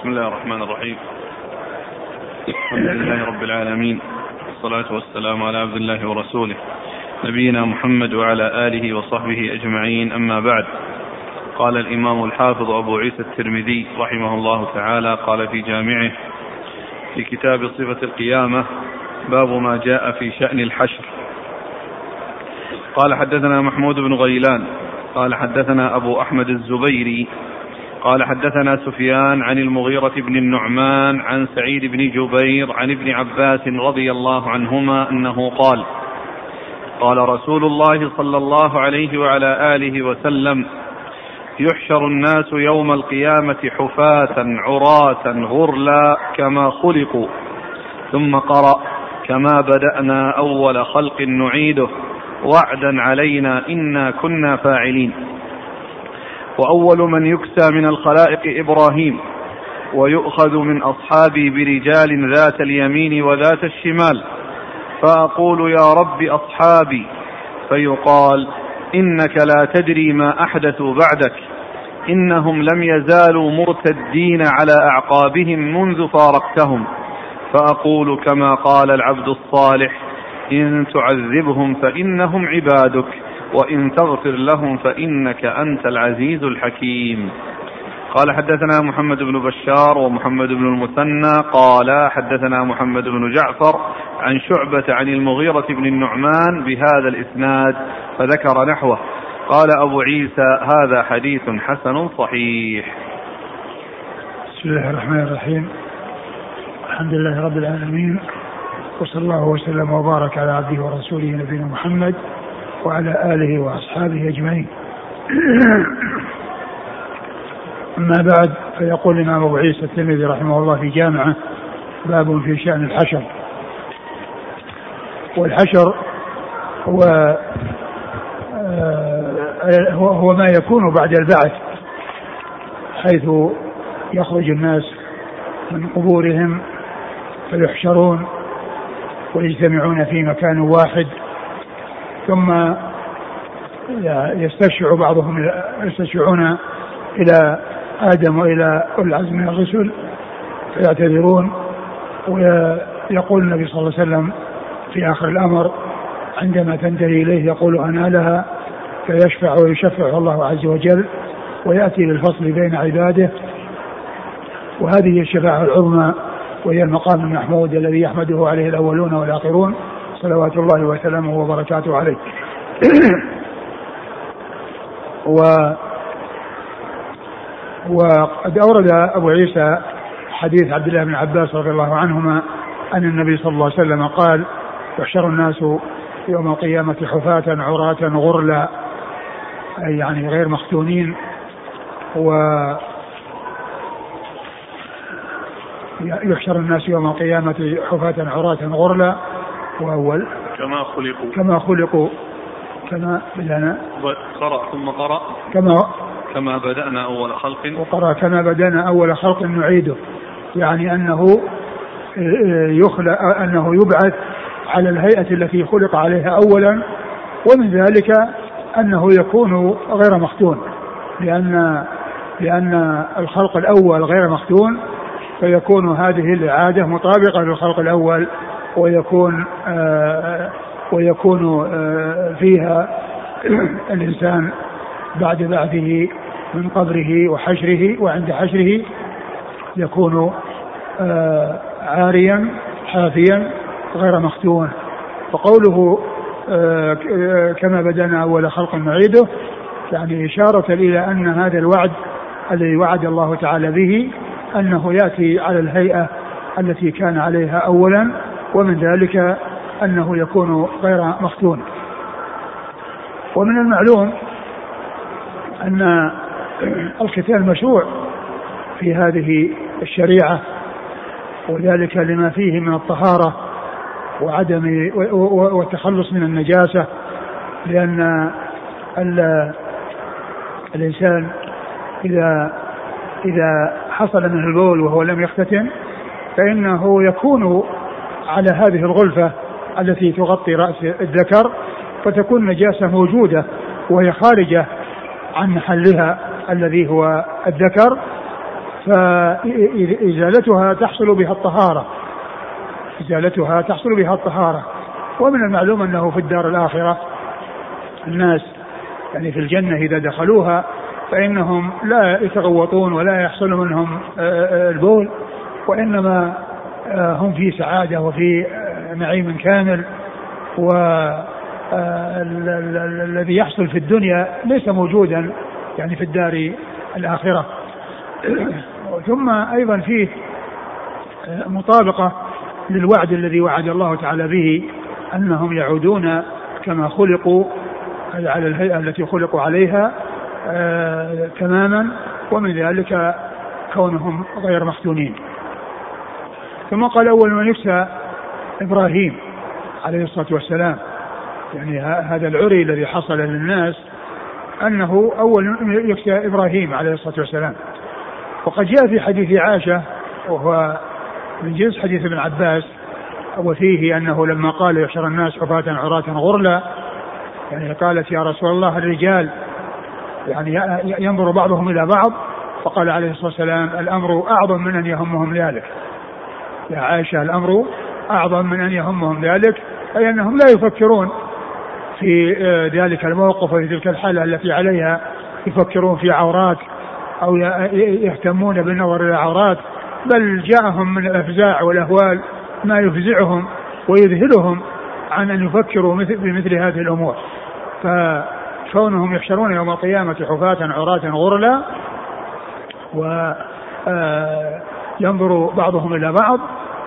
بسم الله الرحمن الرحيم. الحمد لله رب العالمين. والصلاة والسلام على عبد الله ورسوله. نبينا محمد وعلى آله وصحبه أجمعين. أما بعد قال الإمام الحافظ أبو عيسى الترمذي رحمه الله تعالى قال في جامعه في كتاب صفة القيامة باب ما جاء في شأن الحشر. قال حدثنا محمود بن غيلان قال حدثنا أبو أحمد الزبيري قال حدثنا سفيان عن المغيرة بن النعمان عن سعيد بن جبير عن ابن عباس رضي الله عنهما أنه قال قال رسول الله صلى الله عليه وعلى آله وسلم يحشر الناس يوم القيامة حفاة عراة غرلا كما خلقوا ثم قرأ كما بدأنا أول خلق نعيده وعدا علينا إنا كنا فاعلين. وأول من يكسى من الخلائق إبراهيم ويؤخذ من أصحابي برجال ذات اليمين وذات الشمال فأقول يا رب أصحابي فيقال إنك لا تدري ما أحدثوا بعدك إنهم لم يزالوا مرتدين على أعقابهم منذ فارقتهم فأقول كما قال العبد الصالح إن تعذبهم فإنهم عبادك. وإن تغفر لهم فإنك أنت العزيز الحكيم. قال حدثنا محمد بن بشار ومحمد بن المثنى قال حدثنا محمد بن جعفر عن شعبة عن المغيرة بن النعمان بهذا الإسناد فذكر نحوه. قال أبو عيسى هذا حديث حسن صحيح. بسم الله الرحمن الرحيم. الحمد لله رب العالمين وصلى الله وسلم وبارك على عبده ورسوله نبينا محمد وعلى آله وأصحابه أجمعين. أما بعد فيقول الإمام أبو عيسى الترمذي رحمه الله في جامعة باب في شأن الحشر. والحشر هو آه، هو ما يكون بعد البعث حيث يخرج الناس من قبورهم فيحشرون ويجتمعون في مكان واحد ثم يستشفع بعضهم يستشفعون إلى آدم وإلى أولي العزم من الرسل فيعتذرون ويقول النبي صلى الله عليه وسلم في آخر الأمر عندما تنتهي إليه يقول أنا لها فيشفع ويشفع الله عز وجل ويأتي للفصل بين عباده. وهذه الشفاعة العظمى وهي المقام المحمود الذي يحمده عليه الأولون والآخرون. صلوات الله وسلامه وبركاته عليه. و وقد أورد أبو عيسى حديث عبد الله بن عباس رضي الله عنهما أن النبي صلى الله عليه وسلم قال يحشر الناس يوم القيامة حفاة عراة غرلا. أي يعني غير مختونين. و يحشر الناس يوم القيامة حفاة عراة غرلا. وأول كما خلقوا. كما خلقوا. كما بدأنا. قرأ ثم قرأ. كما كما بدأنا أول خلق. وقرأ كما بدأنا أول خلق نعيده. يعني أنه يخلق أنه يبعث على الهيئة التي خلق عليها أولا ومن ذلك أنه يكون غير مختون. لأن لأن الخلق الأول غير مختون فيكون هذه الإعادة مطابقة للخلق الأول. ويكون آه ويكون آه فيها الإنسان بعد بعثه من قبره وحشره وعند حشره يكون آه عاريا حافيا غير مختون. وقوله آه كما بدأنا أول خلق نعيده يعني إشارة إلى أن هذا الوعد الذي وعد الله تعالى به أنه يأتي على الهيئة التي كان عليها أولا ومن ذلك أنه يكون غير مختون ومن المعلوم أن الختان مشروع في هذه الشريعة وذلك لما فيه من الطهارة وعدم والتخلص من النجاسة لأن الإنسان إذا إذا حصل منه البول وهو لم يختتن فإنه يكون على هذه الغلفة التي تغطي رأس الذكر فتكون نجاسة موجودة وهي خارجة عن محلها الذي هو الذكر فإزالتها تحصل بها الطهارة. إزالتها تحصل بها الطهارة. ومن المعلوم أنه في الدار الآخرة الناس يعني في الجنة إذا دخلوها فإنهم لا يتغوطون ولا يحصل منهم آه، آه، البول وإنما هم في سعادة وفي نعيم كامل و الذي يحصل في الدنيا ليس موجودا يعني في الدار الآخرة. ثم أيضا فيه مطابقة للوعد الذي وعد الله تعالى به أنهم يعودون كما خلقوا على الهيئة التي خلقوا عليها آه تماما ومن ذلك كونهم غير مفتونين ثم قال أول من يكسى إبراهيم عليه الصلاة والسلام يعني هذا العري الذي حصل للناس أنه أول من يكسى إبراهيم عليه الصلاة والسلام. وقد جاء في حديث عائشة وهو من جنس حديث ابن عباس وفيه أنه لما قال يحشر الناس حفاة عراة غرلا يعني قالت يا رسول الله الرجال يعني ينظر بعضهم إلى بعض فقال عليه الصلاة والسلام الأمر أعظم من أن يهمهم ذلك. يا عائشة الأمر أعظم من أن يهمهم ذلك أي أنهم لا يفكرون في آه، ذلك الموقف وفي تلك الحالة التي عليها يفكرون في عورات أو يهتمون بالنظر إلى عورات بل جاءهم من الأفزاع والأهوال ما يفزعهم ويذهلهم عن أن يفكروا مثل بمثل هذه الأمور. فكونهم يحشرون يوم القيامة حفاة عراة غرلا و آه، ينظر بعضهم إلى بعض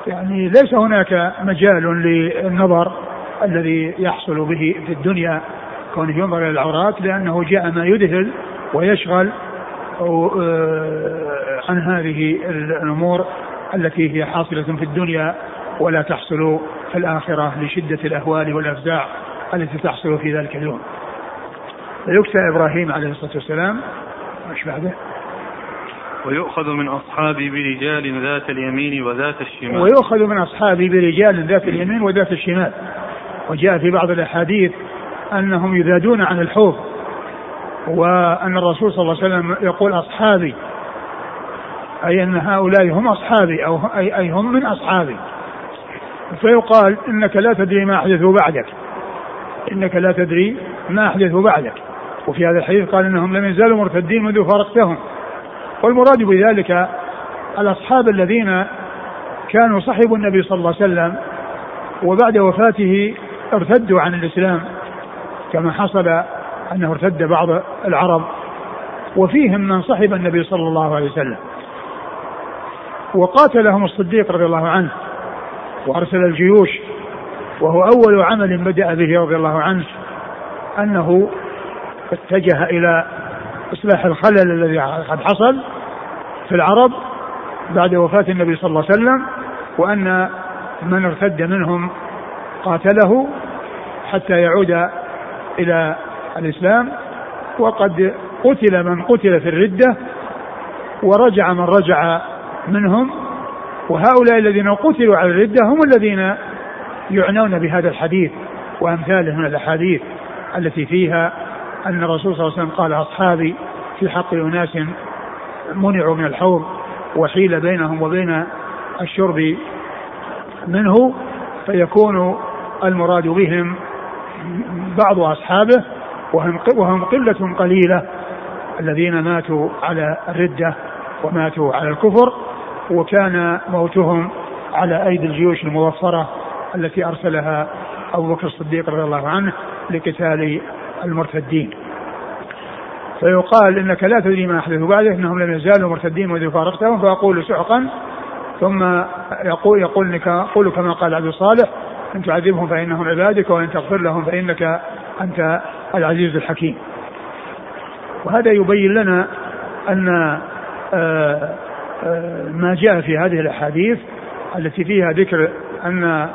يعني ليس هناك مجال للنظر الذي يحصل به في الدنيا كونه ينظر إلى العورات لأنه جاء ما يذهل ويشغل آه، عن هذه الأمور التي هي حاصلة في الدنيا ولا تحصل في الآخرة لشدة الأهوال والأفزاع التي تحصل في ذلك اليوم. فيكسى إبراهيم عليه الصلاة والسلام إيش بعده؟ ويؤخذ من أصحابي برجال ذات اليمين وذات الشمال. ويؤخذ من أصحابي برجال ذات اليمين وذات الشمال. وجاء في بعض الأحاديث أنهم يذادون عن الحوض وأن الرسول صلى الله عليه وسلم يقول أصحابي أي أن هؤلاء هم أصحابي أو أي, هم من أصحابي. فيقال إنك لا تدري ما أحدثوا بعدك. إنك لا تدري ما أحدثوا بعدك. وفي هذا الحديث قال إنهم لم يزالوا مرتدين منذ فارقتهم. والمراد بذلك الأصحاب الذين كانوا صحبوا النبي صلى الله عليه وسلم وبعد وفاته ارتدوا عن الإسلام كما حصل أنه ارتد بعض العرب وفيهم من صحب النبي صلى الله عليه وسلم. وقاتلهم الصديق رضي الله عنه وأرسل الجيوش وهو أول عمل بدأ به رضي الله عنه أنه اتجه إلى إصلاح الخلل الذي قد حصل في العرب بعد وفاة النبي صلى الله عليه وسلم وأن من ارتد منهم قاتله حتى يعود إلى الإسلام. وقد قتل من قتل في الردة ورجع من رجع منهم. وهؤلاء الذين قتلوا على الردة هم الذين يعنون بهذا الحديث وأمثاله من الأحاديث التي فيها أن الرسول صلى الله عليه وسلم قال أصحابي في حق أناس منعوا من الحوض وحيل بينهم وبين الشرب منه فيكون المراد بهم بعض أصحابه وهم, وهم قلة قليلة الذين ماتوا على الردة وماتوا على الكفر وكان موتهم على أيدي الجيوش المظفرة التي أرسلها أبو بكر الصديق رضي الله عنه لقتال المرتدين فيقال إنك لا تدري ما احدث بعدك إنهم لم يزالوا مرتدين وإذ فارقتهم فأقول سحقا ثم يقول يقول انك قول كما قال عبد الصالح إن تعذبهم فإنهم عبادك وإن تغفر لهم فإنك أنت العزيز الحكيم. وهذا يبين لنا أن آه، آه، ما جاء في هذه الأحاديث التي فيها ذكر أن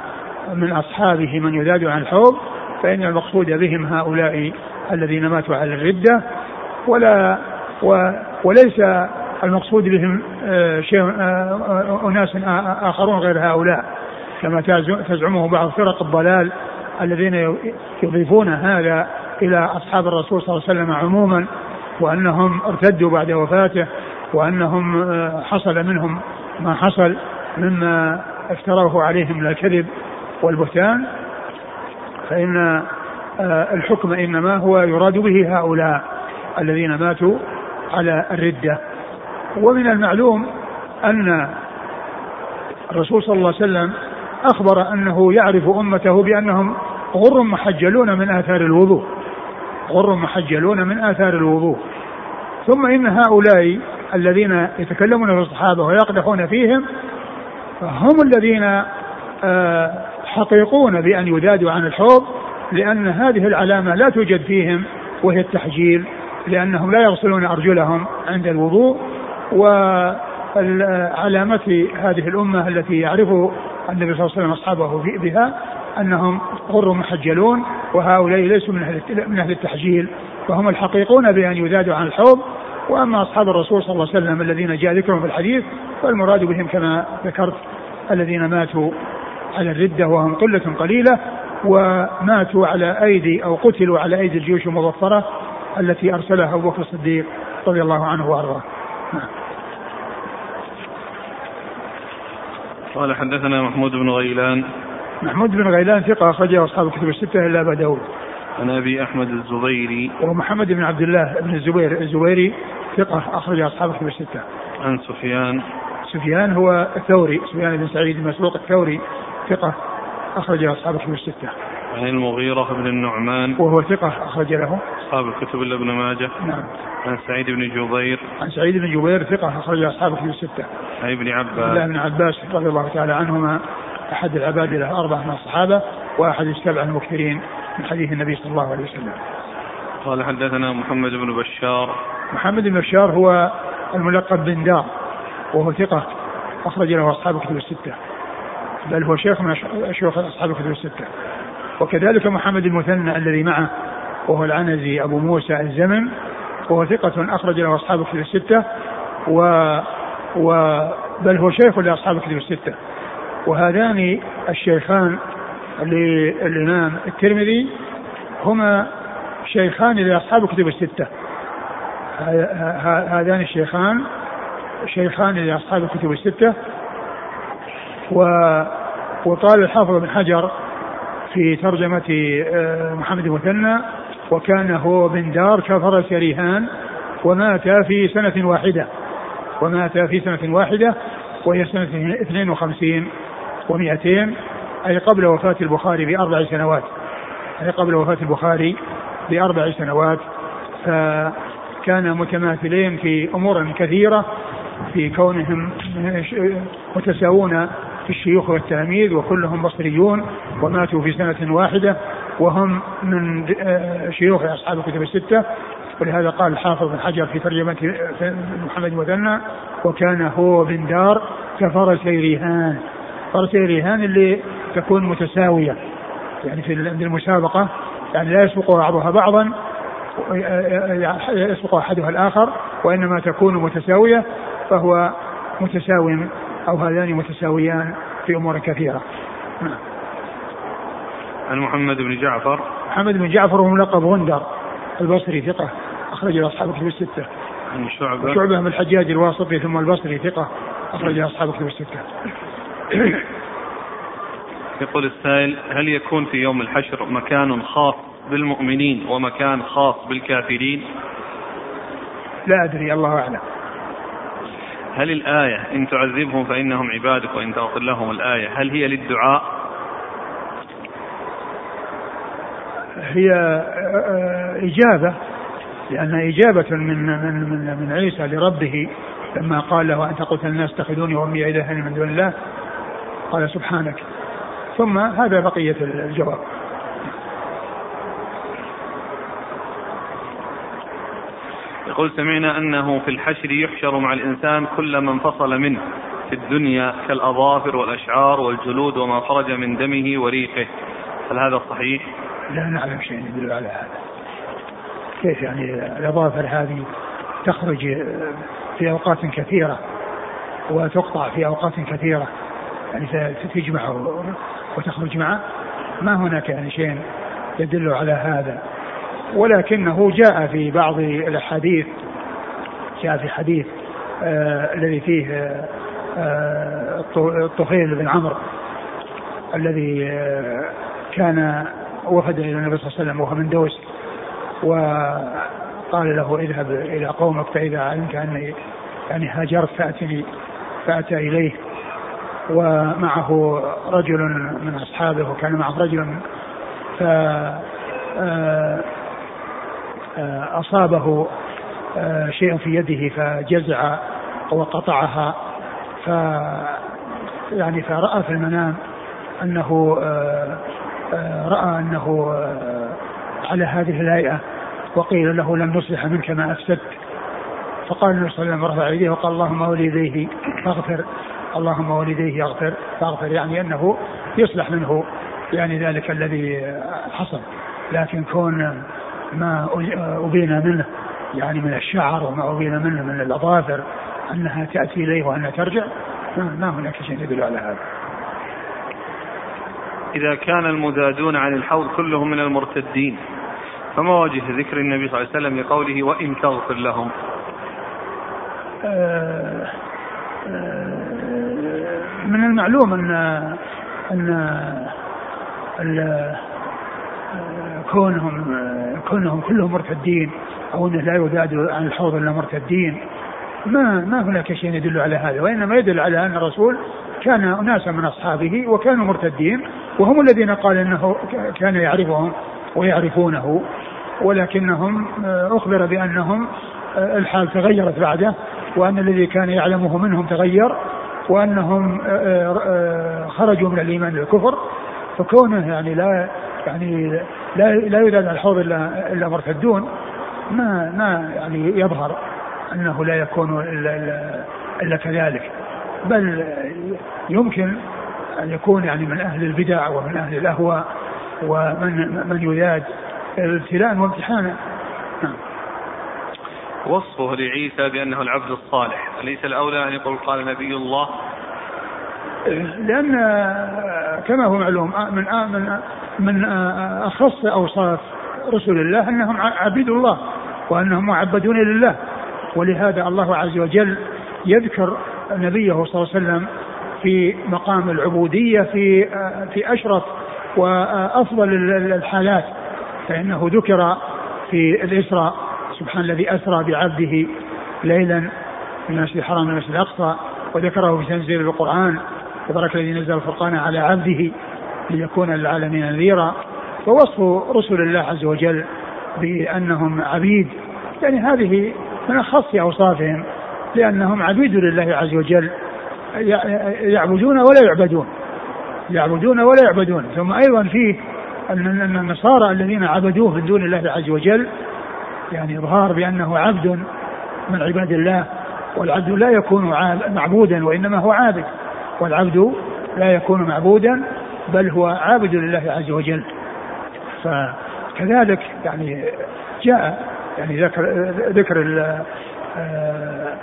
من أصحابه من يذاد عن الحوض فإن المقصود بهم هؤلاء الذين ماتوا على الردة ولا و وليس المقصود بهم آه، شيء آه، آه، أناس آخرون غير هؤلاء. كما تزعمه بعض فرق الضلال الذين يضيفون هذا إلى أصحاب الرسول صلى الله عليه وسلم عموما وأنهم ارتدوا بعد وفاته وأنهم حصل منهم ما حصل مما افتروه عليهم من الكذب والبهتان. فإن آه، الحكم إنما هو يراد به هؤلاء الذين ماتوا على الردة. ومن المعلوم أن الرسول صلى الله عليه وسلم أخبر أنه يعرف أمته بأنهم غر محجلون من آثار الوضوء. غر محجلون من آثار الوضوء. ثم إن هؤلاء الذين يتكلمون في الصحابة ويقدحون فيهم هم الذين آه، حقيقون بأن يذادوا عن الحوض لأن هذه العلامة لا توجد فيهم وهي التحجيل لأنهم لا يغسلون أرجلهم عند الوضوء. وعلامة هذه الأمة التي يعرف النبي صلى الله عليه وسلم أصحابه بها أنهم غر محجلون وهؤلاء ليسوا من أهل التحجيل وهم الحقيقون بأن يذادوا عن الحوض. وأما أصحاب الرسول صلى الله عليه وسلم الذين جاء ذكرهم في الحديث فالمراد بهم كما ذكرت الذين ماتوا على الردة وهم قلة قليلة وماتوا على أيدي أو قتلوا على أيدي الجيوش المظفرة التي أرسلها أبو بكر الصديق رضي الله عنه وأرضاه. قال حدثنا محمود بن غيلان. محمود بن غيلان ثقة أخرجه أصحاب الكتب الستة إلا أبا داود. عن أبي أحمد الزبيري. ومحمد بن عبد الله بن الزبير الزبيري ثقة أخرج أصحاب الكتب الستة. عن سفيان. سفيان هو الثوري سفيان بن سعيد بن مسروق الثوري. ثقة أخرج أصحاب الكتب الستة. عن المغيرة بن النعمان. وهو ثقة أخرج له. أصحاب الكتب إلا ابن ماجه. نعم. عن سعيد بن جبير. عن سعيد بن جبير ثقة أخرج أصحاب الكتب الستة. عن ابن عبد الله عباس بن عباس رضي الله تعالى عنهما أحد العباد له أربعة من الصحابة وأحد السبع المكثرين من حديث النبي صلى الله عليه وسلم. قال حدثنا محمد بن بشار. محمد بن بشار هو الملقب بن دار وهو ثقة أخرج له أصحاب الكتب الستة. بل هو شيخ من شيوخ أصحاب الكتب الستة. وكذلك محمد المثنى الذي معه وهو العنزي أبو موسى الزمن وهو ثقة أخرج له أصحاب الكتب الستة و, و بل هو شيخ لأصحاب الكتب الستة. وهذان الشيخان للإمام الترمذي هما شيخان لأصحاب الكتب الستة. هذان الشيخان شيخان لأصحاب الكتب الستة و وقال الحافظ بن حجر في ترجمة آه، محمد المثنى وكان هو بن دار كفر ريهان ومات في سنة واحدة ومات في سنة واحدة وهي سنة 52 و200 أي قبل وفاة البخاري بأربع سنوات. أي قبل وفاة البخاري بأربع سنوات. فكان متماثلين في أمور كثيرة في كونهم متساوون في الشيوخ والتلاميذ وكلهم بصريون وماتوا في سنة واحدة وهم من شيوخ أصحاب الكتب الستة. ولهذا قال الحافظ بن حجر في ترجمة محمد المثنى وكان هو بن دار كفرس ريهان. فرس ريهان اللي تكون متساوية يعني في المسابقة يعني لا يسبق بعضها بعضا يسبق أحدها الآخر وإنما تكون متساوية فهو متساوي أو هذان متساويان في أمور كثيرة. نعم. عن محمد بن جعفر محمد بن جعفر هو ملقب غندر البصري ثقة أخرج له أصحاب الكتب الستة. عن شعبة شعبة من الحجاج الواسطي ثم البصري ثقة أخرج له أصحاب الكتب الستة. يقول السائل هل يكون في يوم الحشر مكان خاص بالمؤمنين ومكان خاص بالكافرين لا أدري الله أعلم هل الآية إن تعذبهم فإنهم عبادك وإن تغفر لهم الآية هل هي للدعاء؟ هي آه، إجابة لأنها إجابة من من من, من عيسى لربه لما قال له أنت قلت الناس اتخذوني وأمي إلهين من دون الله؟ قال سبحانك. ثم هذا بقية الجواب. يقول سمعنا أنه في الحشر يحشر مع الإنسان كل من فصل منه في الدنيا كالأظافر والأشعار والجلود وما خرج من دمه وريقه هل هذا صحيح؟ لا نعلم شيء يدل على هذا. كيف يعني الأظافر هذه تخرج في أوقات كثيرة وتقطع في أوقات كثيرة؟ يعني تجمع وتخرج معه؟ ما هناك يعني شيء يدل على هذا. ولكنه جاء في بعض الاحاديث جاء في حديث آه الذي فيه آه الطفيل بن عمرو الذي آه كان وفد إلى النبي صلى الله عليه وسلم وهو من دوس وقال له اذهب إلى قومك فإذا علمت أني يعني هاجرت فأتني فأتى إليه ومعه رجل من أصحابه وكان معه رجل ف آه، آه، أصابه آه، شيء في يده فجزع وقطعها ف يعني فرأى في المنام أنه رأى أنه على هذه الهيئة وقيل له لن نصلح منك ما أفسدت. فقال النبي صلى الله عليه وسلم رفع يديه وقال اللهم ولديه فاغفر اللهم ولديه يغفر فاغفر يعني أنه يصلح منه يعني ذلك الذي حصل. لكن كون ما أبين منه يعني من الشعر وما أبين منه من الأظافر أنها تأتي إليه وأنها ترجع ما هناك شيء يدل على هذا. إذا كان المذادون عن الحوض كلهم من المرتدين فما وجه ذكر النبي صلى الله عليه وسلم لقوله وإن تغفر لهم؟ آه آه من المعلوم أن أن كونهم كونهم كلهم مرتدين أو إنه لا يذاد عن الحوض إلا مرتدين. ما ما هناك شيء يدل على هذا وإنما يدل على أن الرسول كان أناسا من أصحابه وكانوا مرتدين وهم الذين قال إنه كان يعرفهم ويعرفونه ولكنهم أخبر بأنهم الحال تغيرت بعده وأن الذي كان يعلمه منهم تغير وأنهم خرجوا من الإيمان إلى الكفر فكونه يعني لا يعني لا لا يولد على الحوض إلا إلا مرتدون ما ما يعني يظهر أنه لا يكون إلا إلا, إلا كذلك. بل يمكن أن يكون يعني من أهل البدع ومن أهل الأهواء ومن من يذاد ابتلاء وامتحانا نعم. وصفه لعيسى بأنه العبد الصالح. أليس الأولى أن يقول قال نبي الله؟ لأن كما هو معلوم من من من أخص أوصاف رسل الله أنهم عبيد الله وأنهم معبدون لله. ولهذا الله عز وجل يذكر نبيه صلى الله عليه وسلم في مقام العبودية في في أشرف وأفضل الحالات. فإنه ذكر في الإسراء سبحان الذي أسرى بعبده ليلا من المسجد الحرام من المسجد الأقصى وذكره في تنزيل القرآن تبارك الذي نزل الفرقان على عبده. ليكون للعالمين نذيرا ووصف رسل الله عز وجل بأنهم عبيد. يعني هذه من أخص أوصافهم لأنهم عبيد لله عز وجل يعبدون ولا يعبدون. يعبدون ولا يعبدون. ثم أيضا فيه أن النصارى الذين عبدوه من دون الله عز وجل يعني إظهار بأنه عبد من عباد الله والعبد لا يكون معبودا وإنما هو عابد. والعبد لا يكون معبودا بل هو عابد لله عز وجل. فكذلك يعني جاء يعني ذكر ذكر آه،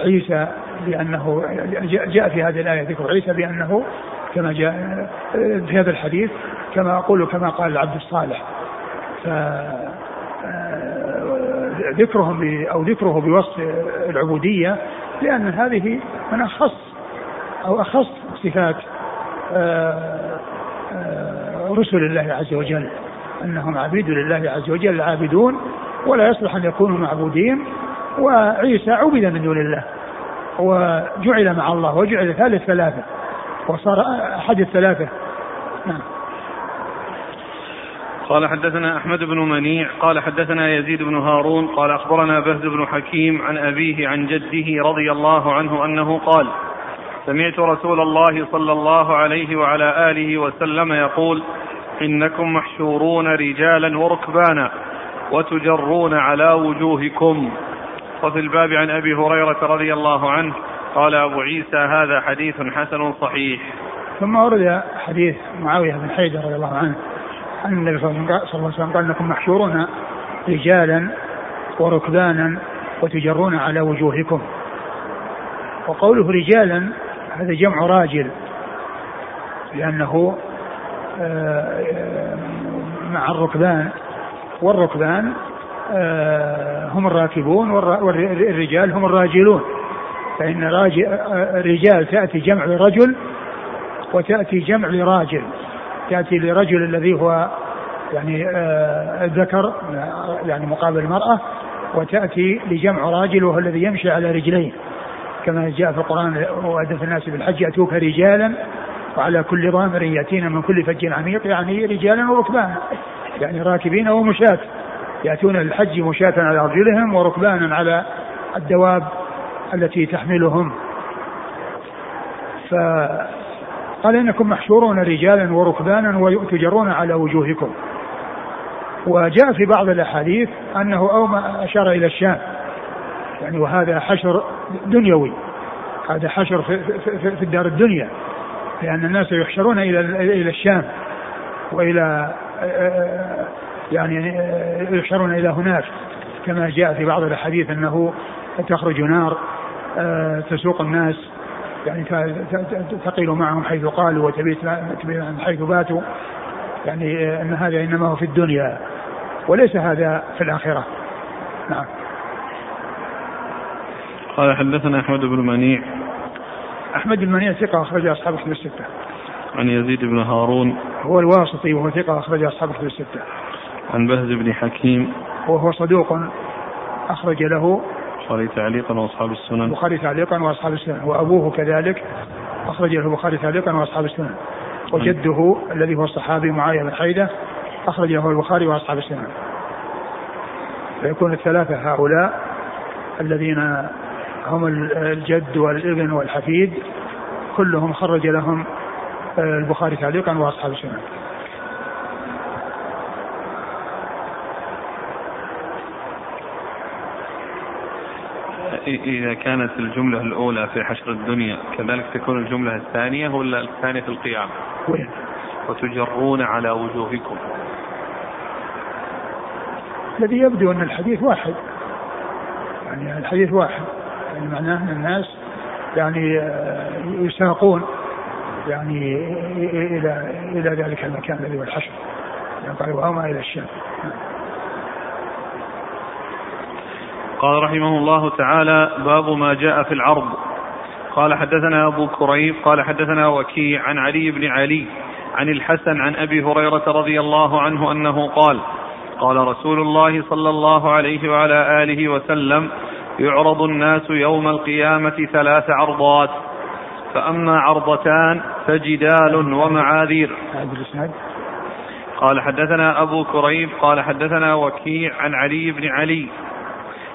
عيسى بأنه جاء في هذه الآية ذكر عيسى بأنه كما جاء آه، في هذا الحديث كما أقول كما قال العبد الصالح. ف آه، ذكرهم أو ذكره بوصف العبودية لأن هذه من أخص أو أخص صفات رسل الله عز وجل أنهم عبيد لله عز وجل عابدون ولا يصلح أن يكونوا معبودين وعيسى عبد من دون الله وجعل مع الله وجعل ثالث ثلاثة وصار أحد الثلاثة. نعم. قال حدثنا أحمد بن منيع قال حدثنا يزيد بن هارون قال أخبرنا بهز بن حكيم عن أبيه عن جده رضي الله عنه أنه قال سمعت رسول الله صلى الله عليه وعلى آله وسلم يقول إنكم محشورون رجالا وركبانا وتجرون على وجوهكم. وفي الباب عن أبي هريرة رضي الله عنه قال أبو عيسى هذا حديث حسن صحيح. ثم ورد حديث معاوية بن حيدر رضي الله عنه عن النبي صلى الله عليه وسلم قال إنكم محشورون رجالا وركبانا وتجرون على وجوهكم. وقوله رجالا هذا جمع راجل لأنه آه، مع الركبان والركبان آه، هم الراكبون والرجال هم الراجلون. فإن الرجال تأتي جمع رجل وتأتي جمع لراجل. تأتي لرجل الذي هو يعني آه، الذكر يعني مقابل المرأة وتأتي لجمع راجل وهو الذي يمشي على رجلين. كما جاء في القرآن وأدف الناس بالحج يأتوك رجالا وعلى كل ضامر يأتينا من كل فج عميق يعني رجالا وركبانا يعني راكبين ومشاة يأتون للحج مشاة على أرجلهم وركبانا على الدواب التي تحملهم. فقال إنكم محشورون رجالا وركبانا وتجرون على وجوهكم. وجاء في بعض الأحاديث أنه أومأ أشار إلى الشام. يعني وهذا حشر دنيوي. هذا حشر في, في, في الدار الدنيا. لأن الناس يحشرون إلى إلى الشام وإلى يعني يحشرون إلى هناك. كما جاء في بعض الأحاديث أنه تخرج نار تسوق الناس. يعني تقيل معهم حيث قالوا وتبيت حيث باتوا. يعني أن هذا إنما هو في الدنيا. وليس هذا في الآخرة. نعم. قال حدثنا أحمد بن منيع. أحمد بن منيع ثقة أخرج أصحاب كتب الستة. عن يزيد بن هارون. هو الواسطي وهو ثقة أخرج أصحاب كتب الستة. عن بهز بن حكيم. وهو صدوق أخرج له. البخاري تعليقا وأصحاب السنن. البخاري تعليقا وأصحاب السنن. وأبوه كذلك أخرج له البخاري تعليقا وأصحاب السنن. وجده الذي هو الصحابي معاوية بن حيدة اخرج له البخاري وأصحاب السنن. فيكون الثلاثة هؤلاء الذين هم الجد والابن والحفيد كلهم خرج لهم البخاري تعليقا وأصحاب السنن إذا كانت الجملة الأولى في حشر الدنيا كذلك تكون الجملة الثانية ولا الثانية في القيامة؟ وين؟ وتجرون على وجوهكم الذي يبدو أن الحديث واحد يعني الحديث واحد معناه أن الناس يعني آه، يساقون يعني إلى إلى ذلك المكان الذي هو الحشر. يعني وهما إلى الشام. قال رحمه الله تعالى باب ما جاء في العرض. قال حدثنا أبو كريب قال حدثنا وكيع عن علي بن علي عن الحسن عن أبي هريرة رضي الله عنه أنه قال قال رسول الله صلى الله عليه وعلى آله وسلم يعرض الناس يوم القيامة ثلاث عرضات. فأما عرضتان فجدال ومعاذير. قال حدثنا أبو كريب قال حدثنا وكيع عن علي بن علي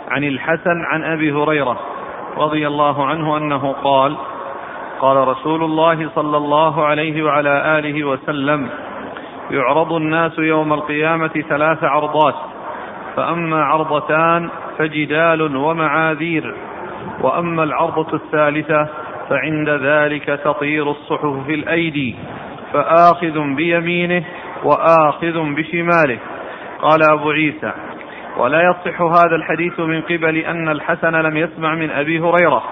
عن الحسن عن أبي هريرة رضي الله عنه أنه قال قال رسول الله صلى الله عليه وعلى آله وسلم يعرض الناس يوم القيامة ثلاث عرضات. فأما عرضتان فجدال ومعاذير. وأما العرضة الثالثة فعند ذلك تطير الصحف في الأيدي فآخذ بيمينه وآخذ بشماله. قال أبو عيسى ولا يصح هذا الحديث من قبل أن الحسن لم يسمع من أبي هريرة.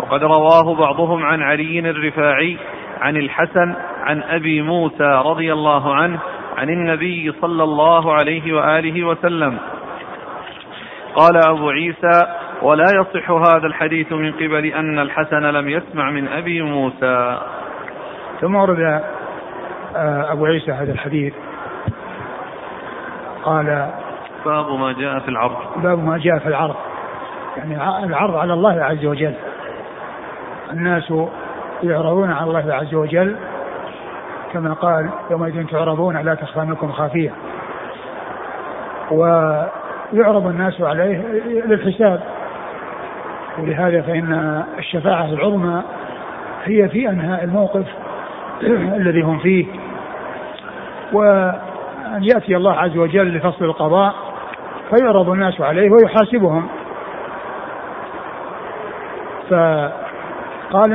وقد رواه بعضهم عن علي الرفاعي عن الحسن عن أبي موسى رضي الله عنه عن النبي صلى الله عليه وآله وسلم. قال أبو عيسى ولا يصح هذا الحديث من قبل أن الحسن لم يسمع من أبي موسى. ثم ورد آه، أبو عيسى هذا الحديث. قال باب ما جاء في العرض. باب ما جاء في العرض. يعني العرض على الله عز وجل. الناس يعرضون على الله عز وجل كما قال يومئذ تعرضون لا تخفى منكم خافية. ويعرض الناس عليه للحساب. ولهذا فإن الشفاعة العظمى هي في أنهاء الموقف الذي هم فيه. وأن يأتي الله عز وجل لفصل القضاء فيعرض الناس عليه ويحاسبهم. فقال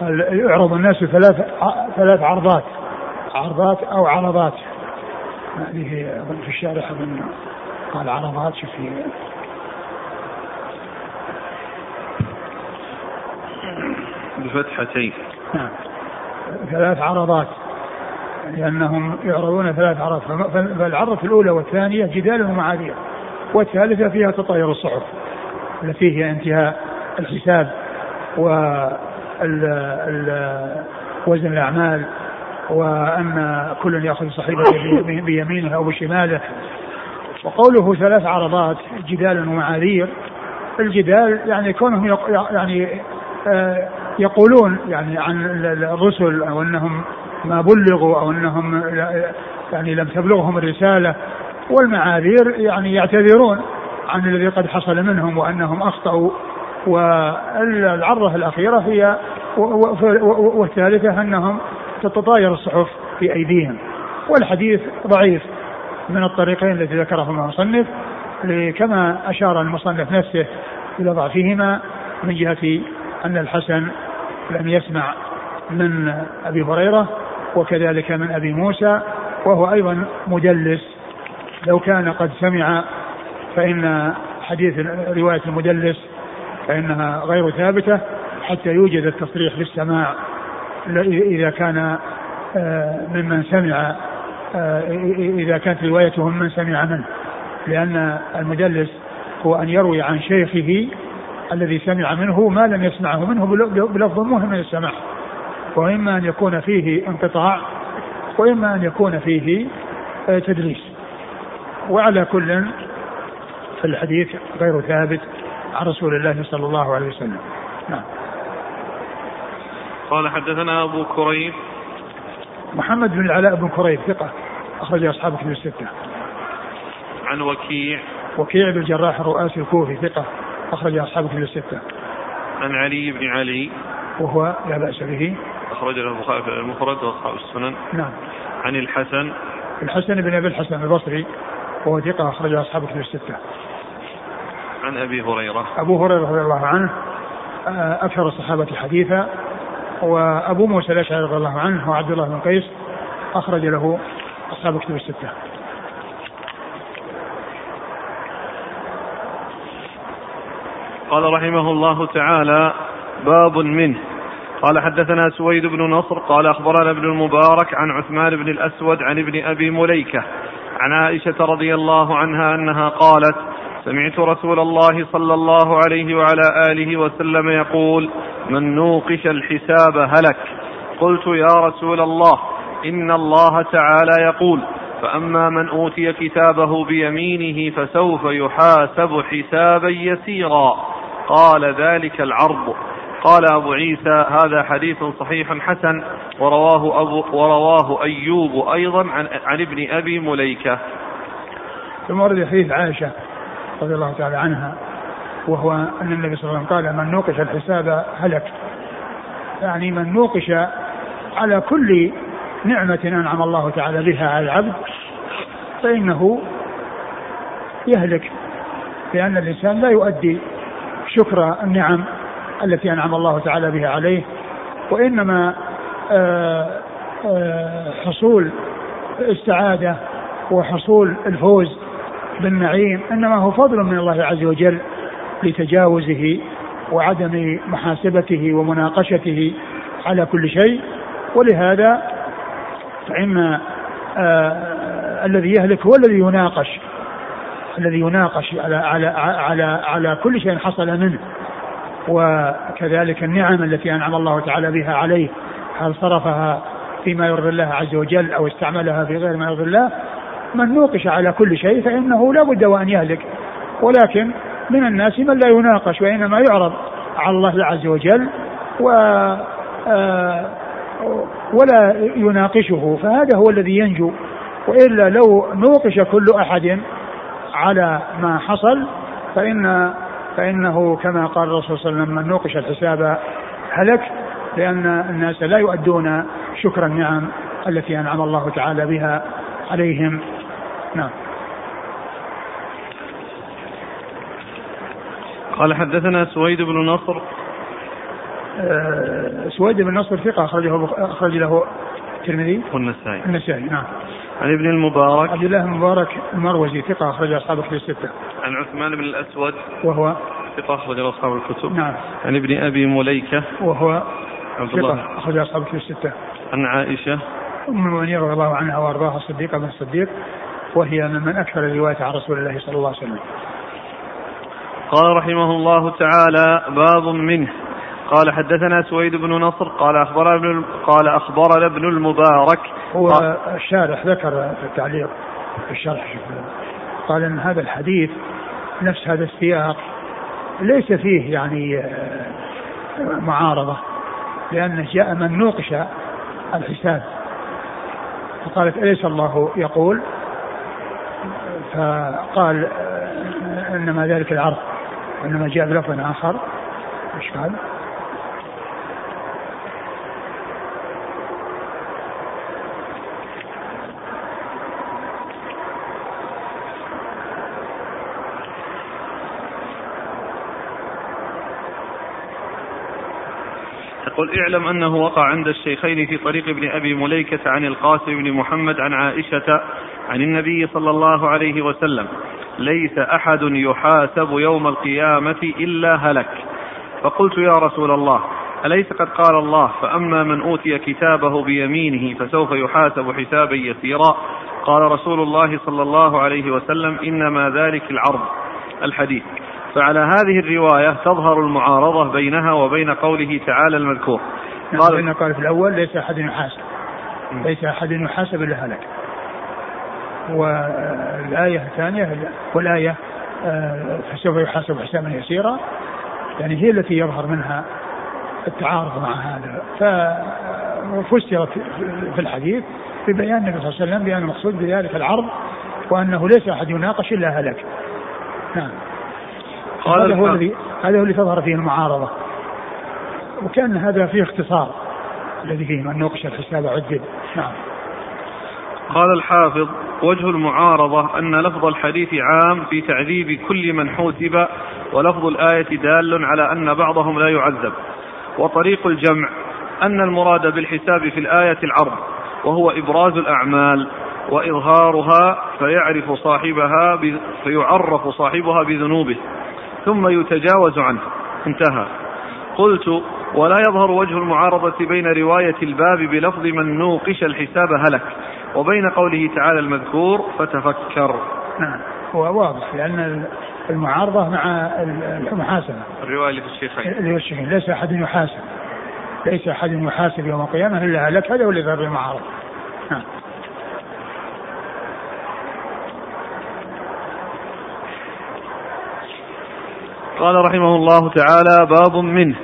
قال يعرض الناس ثلاث ثلاث عرضات عرضات أو عرضات. هذه اظن في الشارع اظن قال عرضات شوف في بفتحتين. نعم. ثلاث عرضات. لأنهم يعرضون ثلاث عرض فالعرض الأولى والثانية جدال ومعاذير والثالثة فيها تطاير الصحف. التي هي انتهاء الحساب و وزن الأعمال وأن كل يأخذ صحيفته بيمينه أو بشماله. وقوله ثلاث عرضات جدال ومعاذير. الجدال يعني كونهم يعني آه، يقولون يعني عن الرسل أو أنهم ما بلغوا أو أنهم يعني لم تبلغهم الرسالة. والمعاذير يعني يعتذرون عن الذي قد حصل منهم وأنهم أخطأوا. والعرضة الأخيرة هي والثالثة أنهم تتطاير الصحف في أيديهم. والحديث ضعيف من الطريقين التي ذكرهما المصنف كما أشار المصنف نفسه إلى ضعفهما من جهة أن الحسن لم يسمع من أبي هريرة وكذلك من أبي موسى وهو أيضا مدلس لو كان قد سمع فإن حديث رواية المدلس فإنها غير ثابتة حتى يوجد التصريح بالسماع اذا كان آه، ممن سمع آه، إذا كانت روايته ممن سمع منه. لأن المدلس هو أن يروي عن شيخه الذي سمع منه ما لم يسمعه منه بلفظ مهم من السماع. وإما أن يكون فيه انقطاع وإما أن يكون فيه آه، تدليس. وعلى كل فالحديث غير ثابت عن رسول الله صلى الله عليه وسلم. نعم. قال حدثنا أبو كريب محمد بن العلاء بن كريب ثقة أخرج أصحاب كتب الستة عن وكيع وكيع بن الجراح الرؤاسي الكوفي ثقة أخرج أصحاب كتب الستة. عن علي بن علي وهو لا بأس به. أخرج له البخاري في المفرد وأصحاب السنن. نعم. عن الحسن الحسن بن أبي الحسن البصري وهو ثقة أخرج أصحاب كتب الستة. عن أبي هريرة. أبو هريرة رضي الله عنه آه، أكثر الصحابة حديثا وأبو موسى الأشعري رضي الله عنه هو عبد الله بن قيس أخرج له أصحاب كتب الستة. قال رحمه الله تعالى باب منه قال حدثنا سويد بن نصر قال أخبرنا ابن المبارك عن عثمان بن الأسود عن ابن أبي مليكة عن عائشة رضي الله عنها أنها قالت سمعت رسول الله صلى الله عليه وعلى آله وسلم يقول من نوقش الحساب هلك. قلت يا رسول الله إن الله تعالى يقول فأما من أوتي كتابه بيمينه فسوف يحاسب حسابا يسيرا. قال ذلك العرض. قال أبو عيسى هذا حديث صحيح حسن ورواه أبو ورواه أيوب أيضا عن, عن ابن أبي مليكة. ثم ورد حديث عائشة رضي الله تعالى عنها وهو أن النبي صلى الله عليه وسلم قال من نوقش الحساب هلك. يعني من نوقش على كل نعمة أنعم الله تعالى بها على العبد فإنه يهلك لأن الإنسان لا يؤدي شكر النعم التي أنعم الله تعالى بها عليه وإنما آه، آه، حصول السعاده وحصول الفوز بالنعيم إنما هو فضل من الله عز وجل لتجاوزه وعدم محاسبته ومناقشته على كل شيء. ولهذا فإن آه الذي يهلك هو الذي يناقش الذي يناقش على على على على كل شيء حصل منه. وكذلك النعم التي أنعم الله تعالى بها عليه هل صرفها فيما يرضي الله عز وجل أو استعملها في غير ما يرضي الله؟ من نوقش على كل شيء فإنه لا بد وأن يهلك. ولكن من الناس من لا يناقش وإنما يعرض على الله عز وجل و آه، ولا يناقشه. فهذا هو الذي ينجو. وإلا لو نوقش كل أحد على ما حصل فإن فإنه كما قال الرسول صلى الله عليه وسلم من نوقش الحساب هلك. لأن الناس لا يؤدون شكر النعم التي أنعم الله تعالى بها عليهم. نعم. قال حدثنا سويد بن نصر. أه سويد بن نصر ثقة أخرجه أخرج له الترمذي. والنسائي. النسائي نعم. عن ابن المبارك. عبد الله المبارك المروزي ثقة أخرج أصحاب الكتب الستة. عن عثمان بن الأسود. وهو؟ ثقة أخرج أصحاب الكتب. نعم. عن ابن أبي مليكة. وهو؟ عبد الله. أخرج أصحاب الكتب الستة. عن عائشة. أم المؤمنين رضي الله عنها وأرضاها الصديقة بن الصديق. وهي ممن أكثر الرواية عن رسول الله صلى الله عليه وسلم. قال رحمه الله تعالى باب منه. قال حدثنا سويد بن نصر قال أخبرنا ابن قال أخبرنا ابن المبارك. هو الشارح ذكر في التعليق في الشرح. قال أن هذا الحديث نفس هذا السياق ليس فيه يعني آه، معارضة لأنه جاء من نوقش الحساب. فقالت أليس الله يقول؟ فقال آه، إنما ذلك العرض وإنما جاء بلفظ آخر إيش قال؟ يقول اعلم أنه وقع عند الشيخين في طريق ابن أبي مليكة عن القاسم بن محمد عن عائشة عن النبي صلى الله عليه وسلم ليس أحد يحاسب يوم القيامة إلا هلك. فقلت يا رسول الله أليس قد قال الله فأما من أوتي كتابه بيمينه فسوف يحاسب حسابا يسيرا؟ قال رسول الله صلى الله عليه وسلم إنما ذلك العرض الحديث. فعلى هذه الرواية تظهر المعارضة بينها وبين قوله تعالى المذكور. نعم، قال قال في الأول ليس أحد يحاسب. ليس أحد يحاسب إلا هلك. والآية الثانية والآية آه، فسوف يحاسب حسابا يسيرا. يعني هي التي يظهر منها التعارض مع هذا. ففسرت في الحديث ببيان النبي صلى الله عليه وسلم بأن المقصود بذلك العرض وأنه ليس أحد يناقش إلا هلك. نعم. هذا هو الذي هذا هو اللي تظهر فيه المعارضة. وكأن هذا فيه اختصار الذي فيه من نوقش الحساب عدل نعم. قال الحافظ وجه المعارضة أن لفظ الحديث عام في تعذيب كل من حوسب ولفظ الآية دال على أن بعضهم لا يعذب. وطريق الجمع أن المراد بالحساب في الآية العرض وهو إبراز الأعمال وإظهارها فيعرف صاحبها فيعرف صاحبها بذنوبه ثم يتجاوز عنه. انتهى. قلت ولا يظهر وجه المعارضة بين رواية الباب بلفظ من نوقش الحساب هلك. وبين قوله تعالى المذكور فتفكر. نعم. هو واضح لأن المعارضة مع المحاسبة الرواية اللي في الشيخين. اللي في الشيخين. ليس أحد يحاسب. ليس أحد يحاسب يوم القيامة إلا هلك. هذا هو اللي ظهر المعارضة. نعم. قال رحمه الله تعالى باب منه.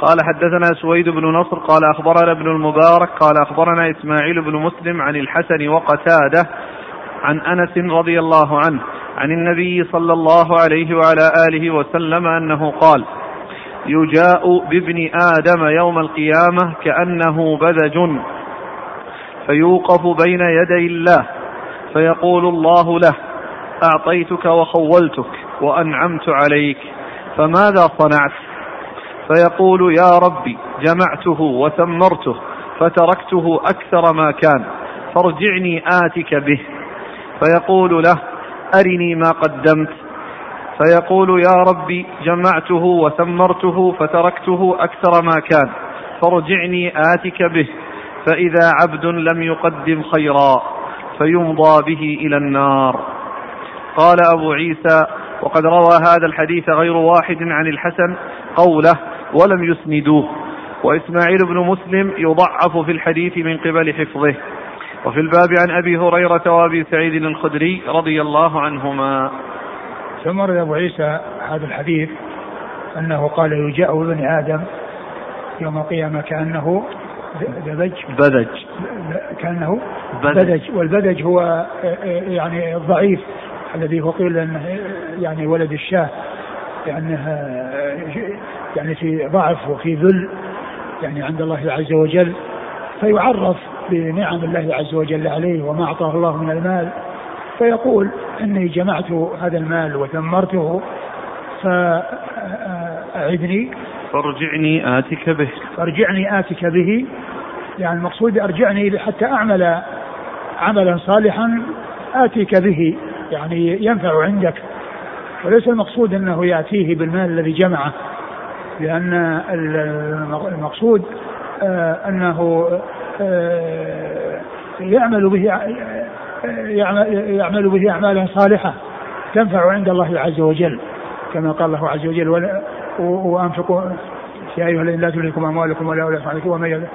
قال حدثنا سويد بن نصر قال أخبرنا ابن المبارك قال أخبرنا إسماعيل بن مسلم عن الحسن وقتادة عن أنس رضي الله عنه عن النبي صلى الله عليه وعلى آله وسلم أنه قال يجاء بابن آدم يوم القيامة كأنه بذج فيوقف بين يدي الله فيقول الله له أعطيتك وخولتك وأنعمت عليك فماذا صنعت؟ فيقول يا ربي جمعته وثمرته فتركته أكثر ما كان فارجعني آتك به. فيقول له أرني ما قدمت. فيقول يا ربي جمعته وثمرته فتركته أكثر ما كان فارجعني آتك به. فإذا عبد لم يقدم خيرا فيمضى به إلى النار. قال أبو عيسى وقد روى هذا الحديث غير واحد عن الحسن قوله ولم يسندوه. وإسماعيل بن مسلم يضعف في الحديث من قبل حفظه. وفي الباب عن أبي هريرة وأبي سعيد الخدري رضي الله عنهما. ثم رد أبو عيسى هذا الحديث أنه قال يجاء ابن آدم يوم القيامة كأنه بذج. بذج كأنه بذج. والبذج هو يعني الضعيف الذي هو قيل أنه يعني ولد الشاه لأنه يعني في ضعف وفي ذل يعني عند الله عز وجل فيعرف بنعم الله عز وجل عليه وما أعطاه الله من المال فيقول إني جمعت هذا المال وثمرته فاعدني فارجعني آتك به. فارجعني آتك به. يعني المقصود أرجعني حتى أعمل عملا صالحا آتيك به يعني ينفع عندك. وليس المقصود إنه يأتيه بالمال الذي جمعه. لأن المقصود آه، أنه آه، يعمل به يعمل به أعمالا صالحة تنفع عند الله عز وجل كما قال الله عز وجل وأنفقوا يا أيها الذين لا تلهكم أموالكم ولا أولادكم عنكم ومن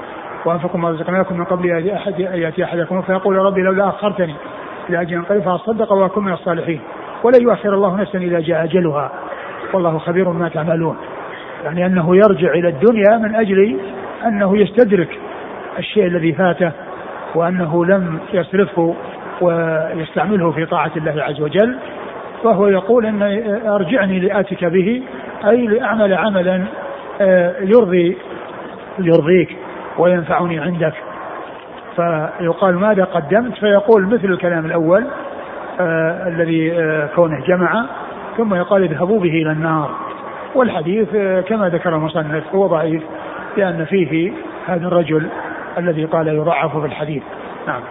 وأنفقوا ما رزقناكم من قبل أن احد يأتي أحدكم فيقول ربي لولا أخرتني إلى أجل قريب فأصدق واكون من الصالحين ولن يؤخر الله نفسا إذا جاء أجلها. والله خبير ما تعملون. يعني أنه يرجع إلى الدنيا من أجل أنه يستدرك الشيء الذي فاته وأنه لم يصرفه ويستعمله في طاعة الله عز وجل فهو يقول إن أرجعني لآتك به أي لأعمل عملا آه، يرضي يرضيك وينفعني عندك. فيقال ماذا قدمت؟ فيقول مثل الكلام الأول آه الذي آه كونه جمع ثم يقال اذهبوا به إلى النار. والحديث كما ذكر المصنف هو ضعيف لأن فيه هذا الرجل الذي قال يضعف في الحديث. نعم.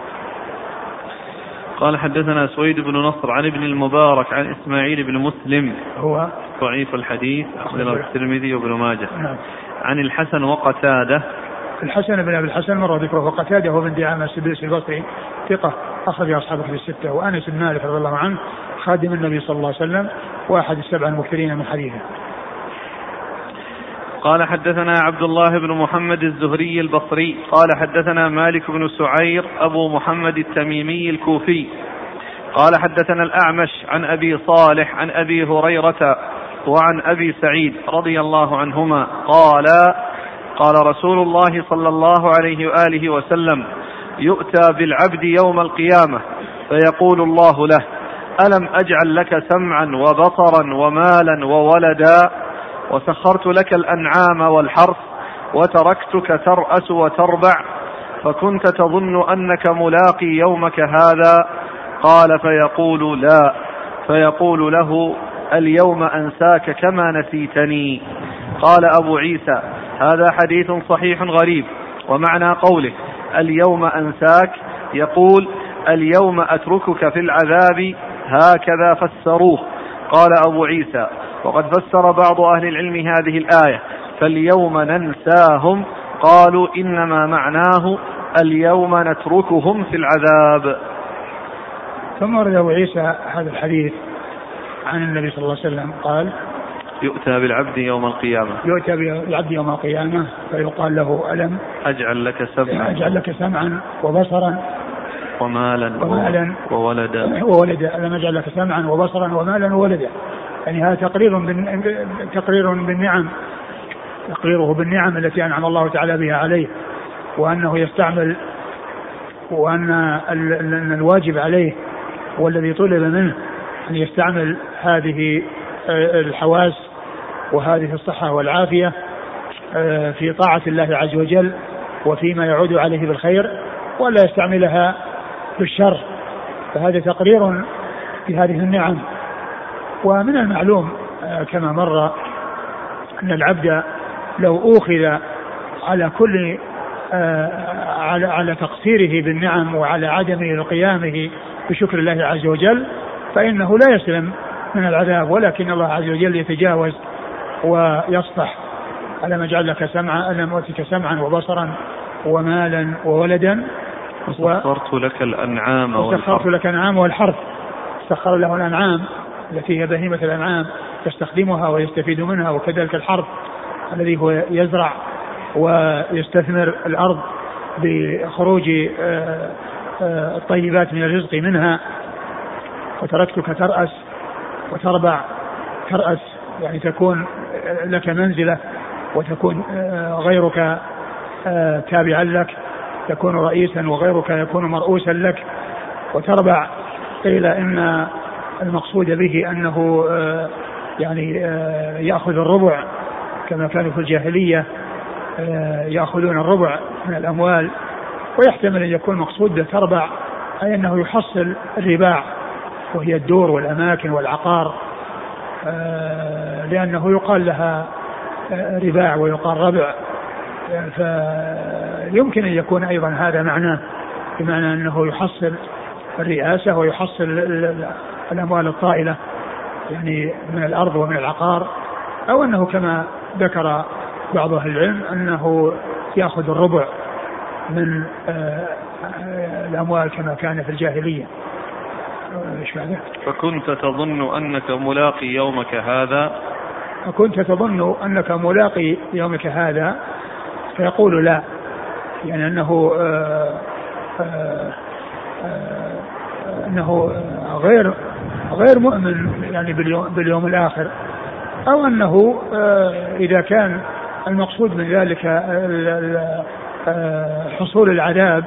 قال حدثنا سويد بن نصر عن ابن المبارك عن إسماعيل بن مسلم. هو ضعيف الحديث أخرجه الترمذي وابن ماجه. نعم. عن الحسن وقتادة. الحسن بن أبي الحسن مر ذكره وقتادة هو من دعامة السدوسي البصري ثقة أخرج أصحابه في الستة. وأنس بن مالك رضي الله عنه خادم النبي صلى الله عليه وسلم وأحد السبع المكثرين من حديثه. قال حدثنا عبد الله بن محمد الزهري البصري. قال حدثنا مالك بن سعير أبو محمد التميمي الكوفي. قال حدثنا الأعمش عن أبي صالح عن أبي هريرة وعن أبي سعيد رضي الله عنهما. قال قال رسول الله صلى الله عليه وآله وسلم يؤتى بالعبد يوم القيامة فيقول الله له ألم أجعل لك سمعا وبصرا ومالا وولدا؟ وسخرت لك الأنعام والحرث وتركتك ترأس وتربع فكنت تظن أنك ملاقي يومك هذا. قال فيقول لا فيقول له اليوم أنساك كما نسيتني. قال أبو عيسى هذا حديث صحيح غريب ومعنى قوله اليوم أنساك يقول اليوم أتركك في العذاب هكذا فسروه. قال أبو عيسى وقد فسر بعض أهل العلم هذه الآية فاليوم ننساهم قالوا إنما معناه اليوم نتركهم في العذاب. ثم ورد أبو عيسى هذا الحديث عن النبي صلى الله عليه وسلم قال يؤتى بالعبد يوم القيامة. يؤتى بالعبد يوم القيامة فيقال له ألم؟ أجعل لك سمعا. أجعل لك سمعا وبصرا. ومالا ومالا. وولدا. وولدا. ألم أجعل لك سمعا وبصرا ومالا وولدا؟ يعني هذا تقرير بن... تقرير بالنعم تقريره بالنعم التي أنعم الله تعالى بها عليه وأنه يستعمل وأن الواجب عليه والذي طلب منه أن يستعمل هذه آه، الحواس وهذه الصحة والعافية آه، في طاعة الله عز وجل وفيما يعود عليه بالخير ولا يستعملها بالشر. فهذا تقرير بهذه النعم. ومن المعلوم آه، كما مر أن العبد لو أوخذ على كل على على تقصيره بالنعم وعلى عدم قيامه بشكر الله عز وجل فإنه لا يسلم من العذاب ولكن الله عز وجل يتجاوز ويصفح. ألم أجعل لك سمعا ألم أؤتك سمعا وبصرا ومالا وولدا؟ وسخرت لك الأنعام وسخرت لك الأنعام والحرث. سخر له الأنعام. التي هي بهيمة الأنعام يستخدمها ويستفيد منها وكذلك الحرث الذي هو يزرع ويستثمر الأرض بخروج آه، آه، الطيبات من الرزق منها. وتركتك ترأس وتربع ترأس يعني تكون لك منزلة وتكون آه، غيرك آه، تابعا لك تكون رئيسا وغيرك يكون مرؤوسا لك. وتربع قيل إن المقصود به أنه آه، يعني يأخذ الربع كما كانوا في الجاهلية يأخذون الربع من الأموال. ويحتمل أن يكون مقصود تربع أي أنه يحصل الرباع وهي الدور والأماكن والعقار. آه، لأنه يقال لها آه، رباع ويقال ربع. فيمكن أن يكون أيضا هذا معناه بمعنى أنه يحصل الرئاسة ويحصل الأموال الطائلة يعني من الأرض ومن العقار أو أنه كما ذكر بعض أهل العلم أنه يأخذ الربع من آه، الأموال كما كان في الجاهلية. إيش بعده؟ فكنت تظن أنك ملاقي يومك هذا؟ فكنت تظن أنك ملاقي يومك هذا؟ فيقول لا. يعني أنه آآ آآ آآ أنه غير غير مؤمن يعني باليوم, باليوم الآخر. أو أنه إذا كان المقصود من ذلك حصول العذاب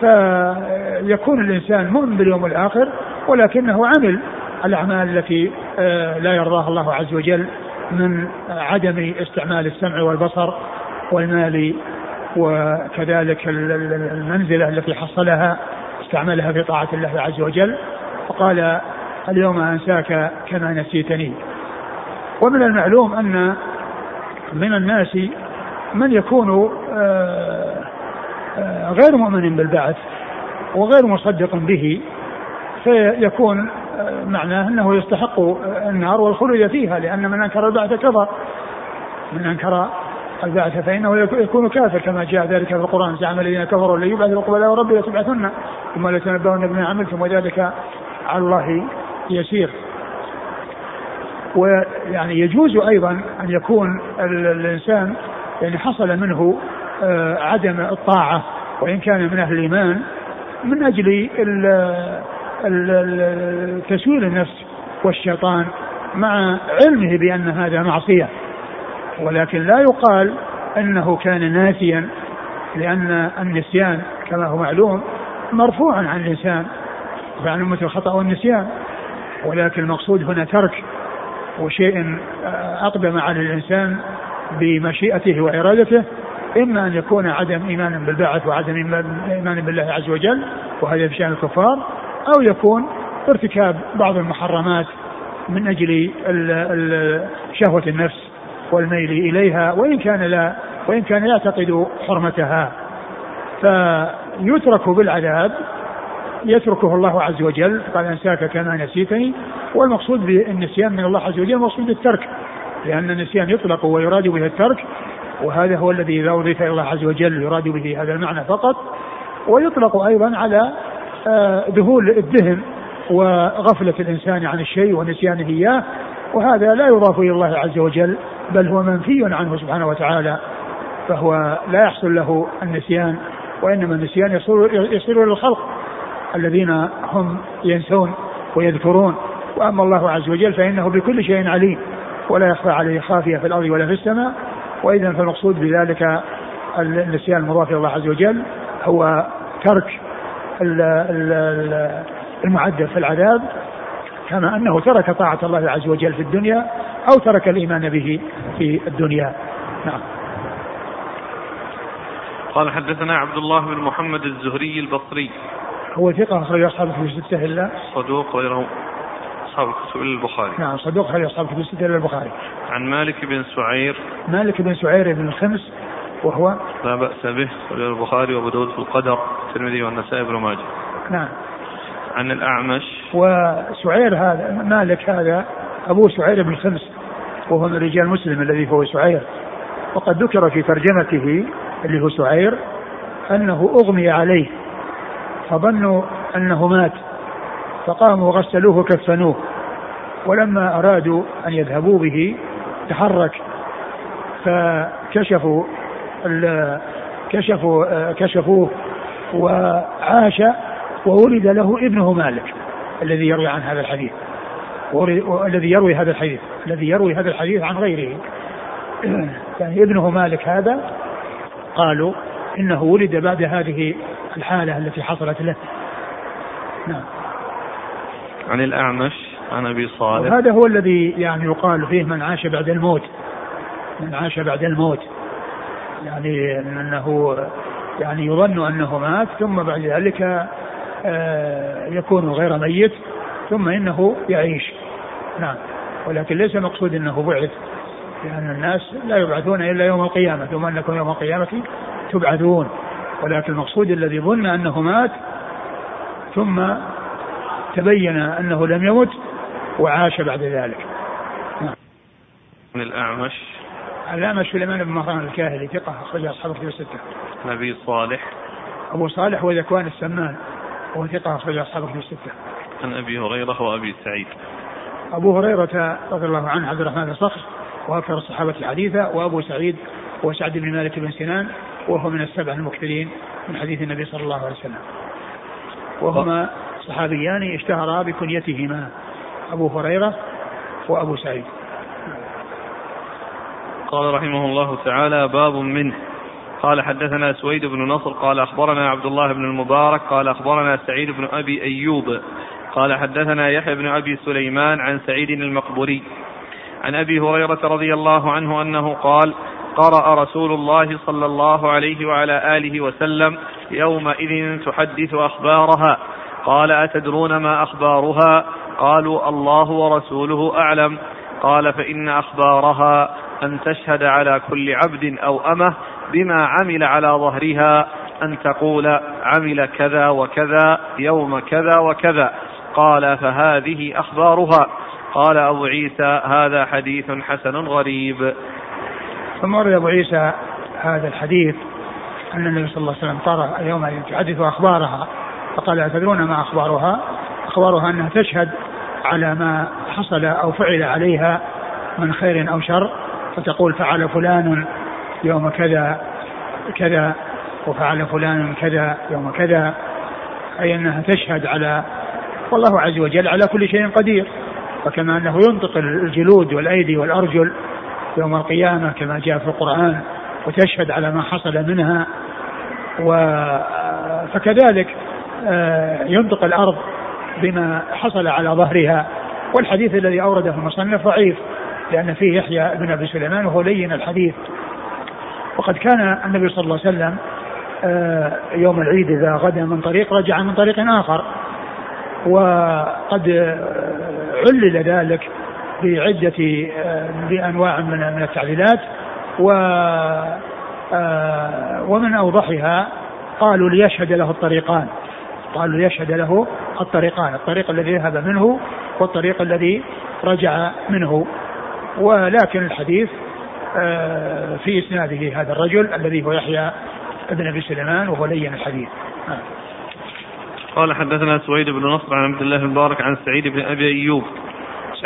فيكون الإنسان مؤمن باليوم الآخر ولكنه عمل الأعمال التي لا يرضاها الله عز وجل من عدم استعمال السمع والبصر والمال وكذلك المنزلة التي حصلها استعملها في طاعة الله عز وجل. فقال اليوم أنساك كما نسيتني. ومن المعلوم أن من الناس من يكون آه، آه، غير مؤمن بالبعث وغير مصدق به فيكون آه، معناه أنه يستحق النار والخلود فيها لأن من أنكر البعث كفر. من أنكر البعث فإنه يكون كافر كما جاء ذلك في القرآن. زعم الذين كفروا لن يبعثوا قبل وربي لتبعثن ثم لتنبؤن بما عملتم وذلك على الله يسير. ويعني يجوز أيضا أن يكون الإنسان يعني حصل منه آه، عدم الطاعة وإن كان من أهل الإيمان من أجل تسويل النفس والشيطان مع علمه بأن هذا معصية. ولكن لا يقال أنه كان ناسيا لأن النسيان كما هو معلوم مرفوع عن الإنسان وعن امه الخطا والنسيان ولكن المقصود هنا ترك وشيء أقدم على الإنسان بمشيئته وإرادته إما أن يكون عدم إيمان بالبعث وعدم إيمان بالله عز وجل وهذا في شأن الكفار أو يكون ارتكاب بعض المحرمات من أجل شهوة النفس والميل إليها وإن كان لا وإن كان يعتقد حرمتها. فيترك بالعذاب يتركه الله عز وجل. قال انساك كما نسيتني. والمقصود بالنسيان من الله عز وجل مقصود الترك لأن النسيان يطلق ويراد به الترك وهذا هو الذي إذا أضيف إلى الله عز وجل يراد به هذا المعنى فقط. ويطلق أيضا على آه، ذهول الذهن وغفلة الإنسان عن الشيء ونسيانه إياه. وهذا لا يضاف إلى الله عز وجل بل هو منفي عنه سبحانه وتعالى. فهو لا يحصل له النسيان وإنما النسيان يصير, يصير للخلق الذين هم ينسون ويذكرون. وأما الله عز وجل فإنه بكل شيء عليم. ولا يخفى عليه خافية في الأرض ولا في السماء. واذا فالمقصود بذلك النسيان المضاف إلى الله عز وجل هو ترك المعدل في العذاب كما أنه ترك طاعة الله عز وجل في الدنيا أو ترك الإيمان به في الدنيا. نعم. قال حدثنا عبد الله بن محمد الزهري البصري. هو ثقة أخرج أصحاب الكتب الستة إلا صدوق غيره أصحاب الكتب إلا البخاري. نعم صدوق أخرج أصحاب الكتب الستة إلا البخاري. عن مالك بن سعير. مالك بن سعير بن الخمس وهو لا بأس به البخاري وأبو داود في القدر الترمذي والنسائي بن ماجه. نعم. عن الأعمش. وسعير هذا مالك هذا أبو سعير بن الخمس وهو من رجال مسلم الذي هو سعير. وقد ذكر في ترجمته اللي هو سعير أنه أغمي عليه. فظنوا أنه مات فقاموا وغسلوه وكفنوه ولما أرادوا أن يذهبوا به تحرك فكشفوا كشفوا كشفوه وعاش وولد له ابنه مالك الذي يروي عن هذا الحديث الذي يروي هذا الحديث الذي يروي هذا الحديث عن غيره. يعني ابنه مالك هذا قالوا إنه ولد بعد هذه الحالة التي حصلت له. نعم. عن الأعمش عن أبي صالح. وهذا هو الذي يعني يقال فيه من عاش بعد الموت. من عاش بعد الموت. يعني أنه يعني يظن أنه مات ثم بعد ذلك آه، يكون غير ميت ثم إنه يعيش. نعم. ولكن ليس مقصود أنه بعث لأن الناس لا يبعثون إلا يوم القيامة. ثم أنكم يوم القيامة تبعثون. ولكن المقصود الذي ظن أنه مات ثم تبين أنه لم يمت وعاش بعد ذلك. من الأعمش الأعمش سليمان بن مهران الكاهلي ثقة أخرج أصحاب الكتب الستة. ابي صالح أبو صالح وذكوان السمان وهو ثقة أخرج أصحاب الكتب الستة. عن أبي هريرة وأبي سعيد أبو هريرة رضي الله عنه عبد الرحمن بن صخر وأكثر الصحابة حديثا وأبو سعيد هو سعد بن مالك بن سنان وهو من السبع المكثرين من حديث النبي صلى الله عليه وسلم. وهما صحابيان اشتهرا بكنيتهما أبو هريرة وأبو سعيد. قال رحمه الله تعالى باب منه. قال حدثنا سويد بن نصر قال أخبرنا عبد الله بن المبارك قال أخبرنا سعيد بن أبي أيوب قال حدثنا يحيى بن أبي سليمان عن سعيد المقبوري عن أبي هريرة رضي الله عنه أنه قال قرأ رسول الله صلى الله عليه وعلى آله وسلم يومئذ تحدث أخبارها. قال أتدرون ما أخبارها؟ قالوا الله ورسوله أعلم. قال فإن أخبارها أن تشهد على كل عبد أو أمة بما عمل على ظهرها أن تقول عمل كذا وكذا يوم كذا وكذا. قال فهذه أخبارها. قال أبو عيسى هذا حديث حسن غريب. ثم ورد أبو عيسى هذا الحديث أن النبي صلى الله عليه وسلم قرأ يوم تحدث أخبارها فقال أتدرون ما أخبارها؟ أخبارها أنها تشهد على ما حصل أو فعل عليها من خير أو شر فتقول فعل فلان يوم كذا كذا وفعل فلان كذا يوم كذا أي أنها تشهد على والله عز وجل على كل شيء قدير وكما أنه ينطق الجلود والأيدي والأرجل يوم القيامة كما جاء في القرآن وتشهد على ما حصل منها. و فكذلك آه، ينطق الأرض بما حصل على ظهرها. والحديث الذي أورده المصنف ضعيف لأن فيه يحيى بن أبي سليمان وهو لين الحديث. وقد كان النبي صلى الله عليه وسلم آه، يوم العيد إذا غدا من طريق رجع من طريق آخر. وقد آه، علل ذلك. بعدة آه، بأنواع من التعليلات و ومن أوضحها قالوا ليشهد له الطريقان قالوا ليشهد له الطريقان الطريق الذي ذهب منه والطريق الذي رجع منه ولكن الحديث آه، في إسناده هذا الرجل الذي هو يحيى ابن أبي سليمان وهو لين الحديث. آه. قال حدثنا سويد بن نصر عن عبد الله المبارك عن سعيد بن أبي أيوب.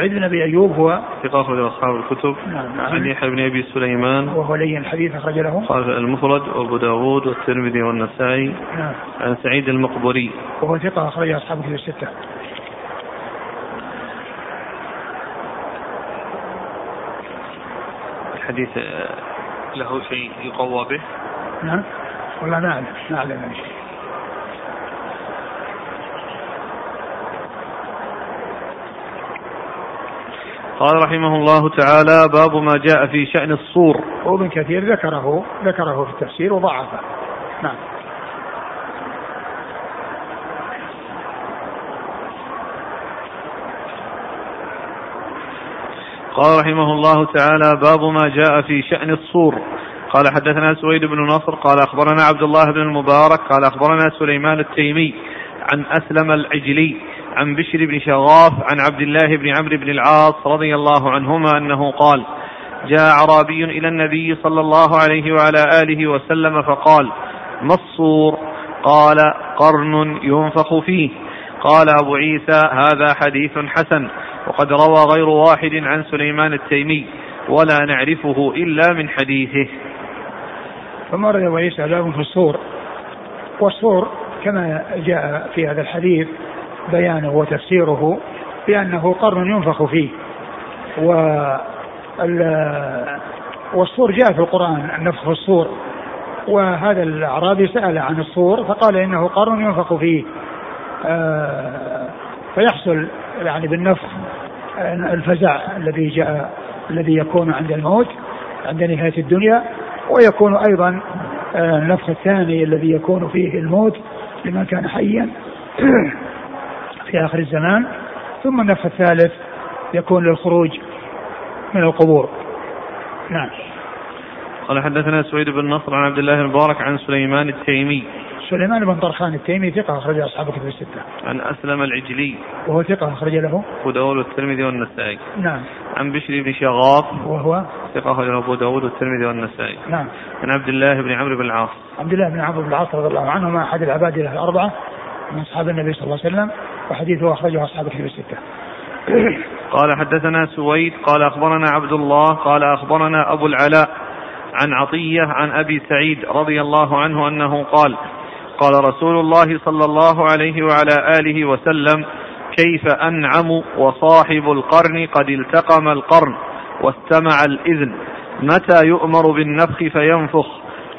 سعيد بن أبي أيوب هو ثقة أخرج أصحاب الكتب. نعم. عن يحيى بن أبي سليمان. وهو لين الحديث أخرج له. قال المفرد وأبو داوود والترمذي والنسائي. نعم. عن سعيد المقبري. وهو ثقة أخرج أصحاب الكتب الستة. الحديث آه، له شيء يقوى به؟ نعم والله ما أعلم ما أعلم قال رحمه الله تعالى باب ما جاء في شأن الصور. وابن كثير ذكره ذكره في التفسير وضعفه. نعم. قال رحمه الله تعالى باب ما جاء في شأن الصور. قال حدثنا سويد بن نصر قال أخبرنا عبد الله بن المبارك قال أخبرنا سليمان التيمي عن أسلم العجلي عن بشر بن شغاف عن عبد الله بن عمرو بن العاص رضي الله عنهما أنه قال جاء أعرابي إلى النبي صلى الله عليه وعلى آله وسلم فقال ما الصور؟ قال قرن ينفخ فيه. قال أبو عيسى هذا حديث حسن وقد روى غير واحد عن سليمان التيمي ولا نعرفه إلا من حديثه. ثم أبو عيسى في الصور؟ والصور كما جاء في هذا الحديث بيانه وتفسيره بأنه قرن ينفخ فيه. و والصور جاء في القرآن النفخ في الصور. وهذا الأعرابي سأل عن الصور فقال إنه قرن ينفخ فيه. آه، فيحصل يعني بالنفخ الفزع الذي جاء الذي يكون عند الموت عند نهاية الدنيا ويكون أيضا آه، النفخ الثاني الذي يكون فيه الموت لمن كان حيا. في آخر الزمان ثم النفخ الثالث يكون للخروج من القبور نعم قال حدثنا سويد بن نصر عن عبد الله المبارك عن سليمان التيمي سليمان بن طرخان التيمي ثقة أخرج أصحاب الكتب الستة. عن أسلم العجلي. وهو ثقة أخرج له. أبو داود والترمذي والنسائي. نعم. عن بشر بن شغاف. وهو ثقة أخرج أبو داود والترمذي والنسائي. نعم. عن عبد الله بن عمرو بن العاص. عبد الله بن عمرو بن العاص رضي الله عنهما أحد العباد الأربعة من أصحاب النبي صلى الله عليه وسلم وحديثه أخرجه أصحاب الكتب الستة. قال حدثنا سويد قال أخبرنا عبد الله قال أخبرنا أبو العلاء عن عطية عن أبي سعيد رضي الله عنه أنه قال قال رسول الله صلى الله عليه وعلى آله وسلم كيف أنعم وصاحب القرن قد التقم القرن واستمع الإذن؟ متى يؤمر بالنفخ فينفخ؟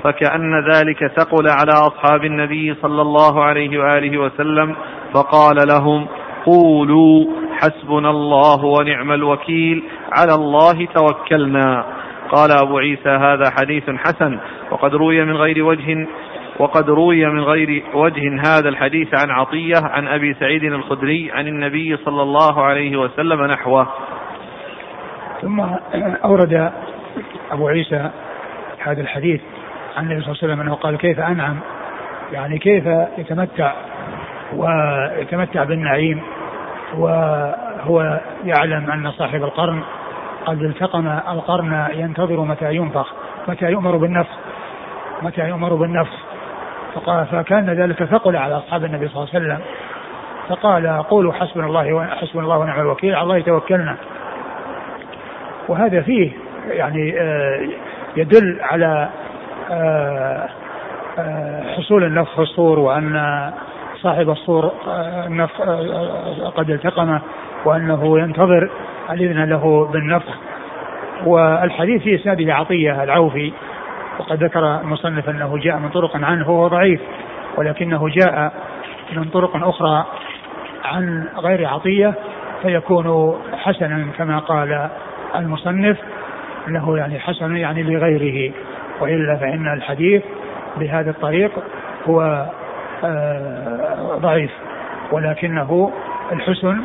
فكأن ذلك ثقل على أصحاب النبي صلى الله عليه وآله وسلم فقال لهم قولوا حسبنا الله ونعم الوكيل على الله توكلنا. قال أبو عيسى هذا حديث حسن وقد روي من غير وجه وقد روي من غير وجه هذا الحديث عن عطية عن أبي سعيد الخدري عن النبي صلى الله عليه وسلم نحوه. ثم أورد أبو عيسى هذا الحديث عن النبي صلى الله عليه وسلم أنه قال كيف أنعم؟ يعني كيف يتمتع ويتمتع بالنعيم وهو يعلم أن صاحب القرن قد التقم القرن ينتظر متى ينفخ متى يؤمر بالنفخ متى يؤمر بالنفخ. فقال فكان ذلك ثقل على أصحاب النبي صلى الله عليه وسلم. فقال قولوا حسبنا الله حسبنا الله ونعم الوكيل على الله توكلنا. وهذا فيه يعني آه، يدل على آه، آه، حصول النفخ الصور وأن صاحب الصور النفخ قد التقمه وأنه ينتظر الإذن له بالنفخ. والحديث في إسناده عطية العوفي وقد ذكر المصنف أنه جاء من طرق عنه وهو ضعيف ولكنه جاء من طرق أخرى عن غير عطية فيكون حسنا كما قال المصنف له يعني حسن يعني لغيره. وإلا فإن الحديث بهذا الطريق هو آه، ضعيف. ولكنه الحسن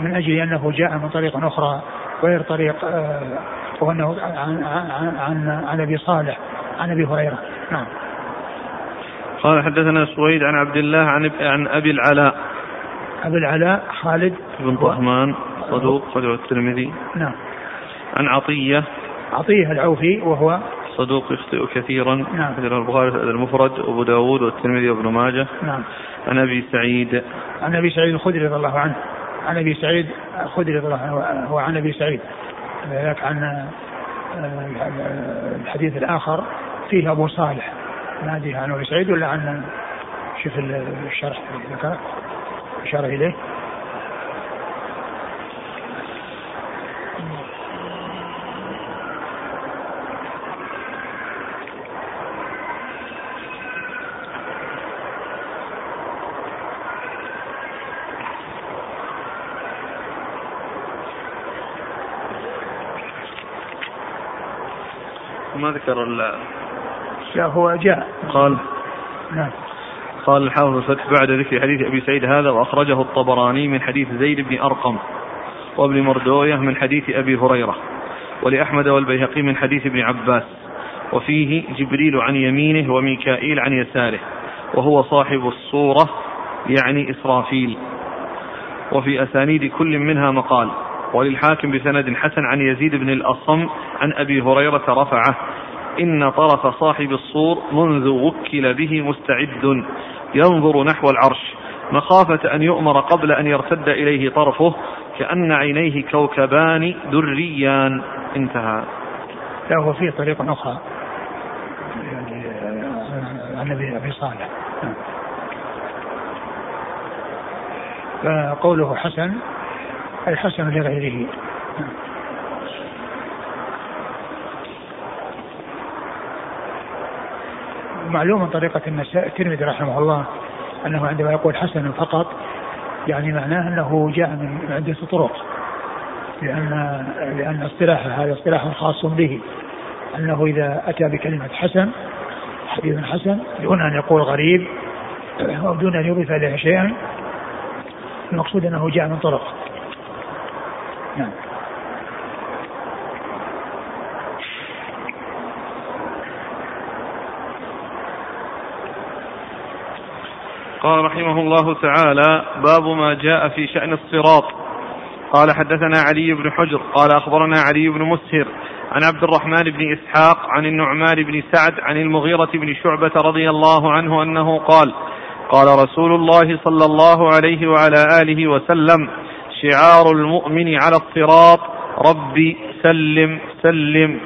من أجل أنه جاء من طريق أخرى غير طريق آه، وأنه عن عن عن, عن أبي صالح عن أبي هريرة. نعم. قال حدثنا سويد عن عبد الله عن عن أبي العلاء. أبي العلاء خالد بن طهمان صدوق خرجه الترمذي. نعم. عن عطية. عطية العوفي وهو صدوق يخطئ كثيرا. نعم. البخاري المفرد وابو داود والترمذي وابن ماجه. نعم. عن أبي سعيد. عن أبي سعيد الخدري رضي الله عنه. عن أبي سعيد الخدري رضي الله عنه هو عن أبي سعيد. ذاك عن الحديث الآخر فيه أبو صالح. نادي عن أبي سعيد ولا عن شوف الشرح ذكره. أشار إليه. ما ذكر ال هو جاء. قال. نعم. قال الحافظ الفتح بعد ذكر حديث أبي سعيد هذا وأخرجه الطبراني من حديث زيد بن أرقم وابن مردوية من حديث أبي هريرة ولأحمد والبيهقي من حديث ابن عباس وفيه جبريل عن يمينه وميكائيل عن يساره وهو صاحب الصورة يعني إسرافيل وفي أسانيد كل منها مقال وللحاكم بسند حسن عن يزيد بن الأصم عن أبي هريرة رفعه إن طرف صاحب الصور منذ وكل به مستعد ينظر نحو العرش. مخافة أن يؤمر قبل أن يرتد إليه طرفه كأن عينيه كوكبان دريان. انتهى. لا هو في طريقة أخرى. يعني عن أبي صالح. فقوله حسن أي حسن لغيره. معلوم من طريقة الترمذي رحمه الله أنه عندما يقول حسن فقط يعني معناه أنه جاء من عدة طرق لأن لأن اصطلاحه هذا اصطلاح خاص به أنه إذا أتى بكلمة حسن حديث حسن دون أن يقول غريب أو دون أن يضيف إليه شيئا المقصود أنه جاء من طرق. نعم. قال رحمه الله تعالى باب ما جاء في شأن الصراط. قال حدثنا علي بن حجر قال أخبرنا علي بن مسهر عن عبد الرحمن بن إسحاق عن النعمان بن سعد عن المغيرة بن شعبة رضي الله عنه أنه قال قال رسول الله صلى الله عليه وعلى آله وسلم شعار المؤمن على الصراط ربي سلم سلم.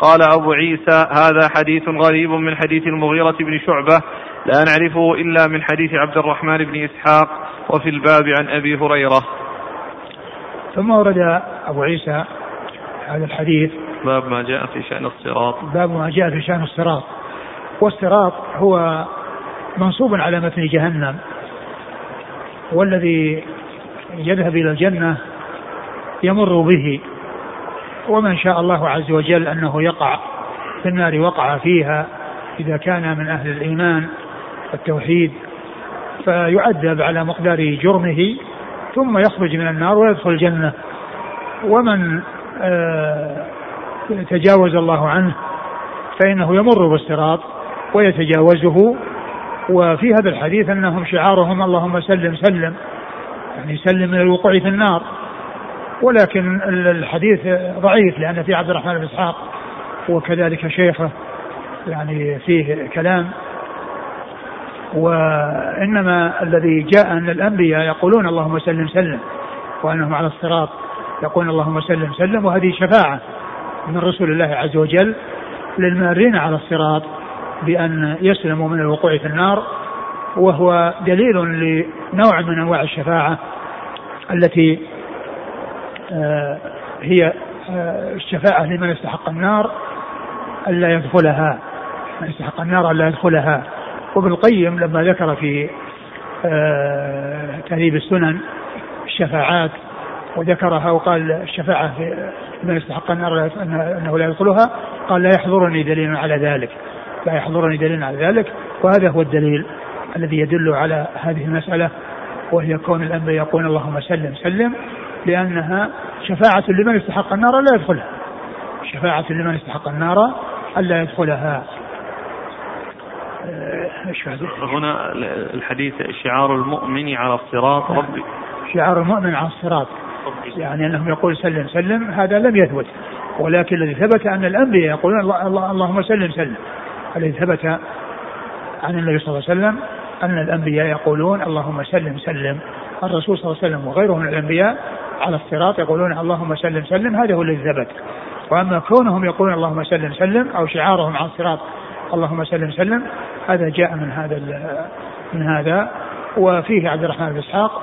قال أبو عيسى هذا حديث غريب من حديث المغيرة بن شعبة لا نعرفه إلا من حديث عبد الرحمن بن إسحاق وفي الباب عن أبي هريرة. ثم ورد أبو عيسى هذا الحديث. باب ما جاء في شأن الصراط. باب ما جاء في شأن الصراط. والصراط هو منصوب على متن جهنم. والذي يذهب إلى الجنة يمر به. ومن شاء الله عز وجل أنه يقع في النار وقع فيها إذا كان من أهل الإيمان. والتوحيد فيعذب على مقدار جرمه ثم يخرج من النار ويدخل الجنة. ومن آه، تجاوز الله عنه فإنه يمر بالصراط ويتجاوزه. وفي هذا الحديث أنهم شعارهم اللهم سلم سلم يعني سلم من الوقوع في النار. ولكن الحديث ضعيف لأن في عبد الرحمن بن إسحاق وكذلك شيخه يعني فيه كلام. وإنما الذي جاء أن الأنبياء يقولون اللهم سلم سلم وأنهم على الصراط يقول اللهم سلم سلم وهذه شفاعة من رسول الله عز وجل للمارين على الصراط بأن يسلموا من الوقوع في النار وهو دليل لنوع من أنواع الشفاعة التي آه، هي آه، الشفاعة لمن استحق النار ألا يدخلها من استحق النار ألا يدخلها. وابن القيم لما ذكر في آه، تهذيب السنن الشفاعات وذكرها وقال الشفاعة في من استحق النار أنه لا يدخلها قال لا يحضرني دليل على ذلك. لا يحضرني دليل على ذلك. وهذا هو الدليل الذي يدل على هذه المسألة وهي كون الأنبياء يقول اللهم سلم سلم لأنها شفاعة لمن استحق النار لا يدخلها. شفاعة لمن استحق النار ألا يدخلها. هنا الحديث شعار المؤمن على الصراط. ربي. شعار المؤمن على الصراط يعني أنهم يقول سلم سلم هذا لم يثبت. ولكن الذي ثبت أن الأنبياء يقولون الله اللهم سلم سلم. الذي ثبت عن النبي صلى الله عليه وسلم أن الأنبياء يقولون اللهم سلم سلم. الرسول صلى الله عليه وسلم وغيره من الأنبياء على الصراط يقولون اللهم سلم سلم. هذا هو الذي ثبت. وأما كونهم يقولون اللهم سلم سلم أو شعارهم على الصراط اللهم سلم سلم هذا جاء من هذا من هذا. وفيه عبد الرحمن بن إسحاق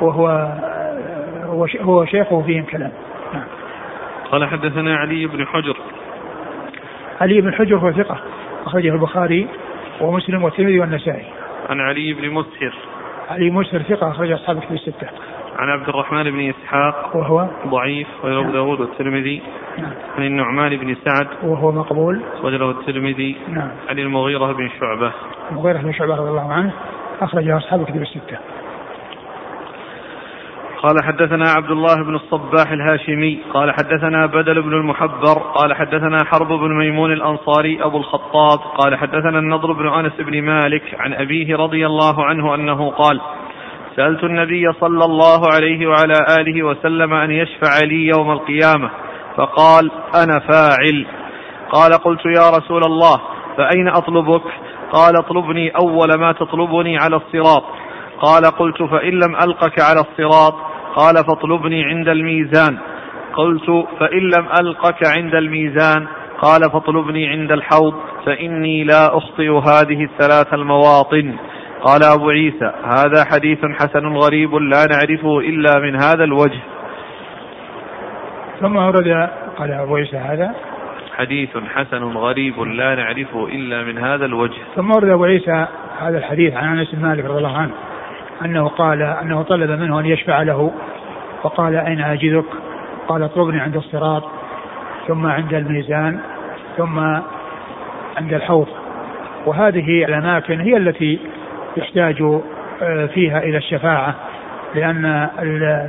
وهو هو شيخه فيهم كلام. نعم. قال حدثنا علي بن حجر. علي بن حجر هو ثقة أخرجه البخاري ومسلم والترمذي والنسائي. عن علي بن مسهر. علي مسهر ثقة أخرج أصحاب كتب الستة. عن عبد الرحمن بن إسحاق وهو ضعيف وله نعم. داود والترمذي نعم. عن النعمان بن سعد وهو مقبول وله الترمذي نعم. عن المغيرة بن شعبة المغيرة بن شعبة رضي الله عنه أخرج أصحاب كتب الستة قال حدثنا عبد الله بن الصباح الهاشمي قال حدثنا بدل بن المحبر قال حدثنا حرب بن ميمون الأنصاري أبو الخطاب قال حدثنا النضر بن أنس بن مالك عن أبيه رضي الله عنه أنه قال سألت النبي صلى الله عليه وعلى آله وسلم أن يشفع لي يوم القيامة فقال أنا فاعل. قال قلت يا رسول الله فأين أطلبك؟ قال اطلبني أول ما تطلبني على الصراط. قال قلت فإن لم ألقك على الصراط؟ قال فاطلبني عند الميزان. قلت فإن لم ألقك عند الميزان؟ قال فاطلبني عند الحوض فإني لا أخطئ هذه الثلاث المواطن. قال أبو عيسى هذا حديث حسن غريب لا نعرفه إلا من هذا الوجه. ثم ورد قال أبو عيسى هذا. حديث حسن غريب لا نعرفه إلا من هذا الوجه. ثم ورد أبو عيسى هذا الحديث عن أنس بن مالك رضي الله عنه أنه قال أنه طلب منه أن يشفع له فقال أين أجدك؟ قال اطلبني عند الصراط ثم عند الميزان ثم عند الحوض. وهذه الأماكن هي التي يحتاج آه، فيها إلى الشفاعة لأن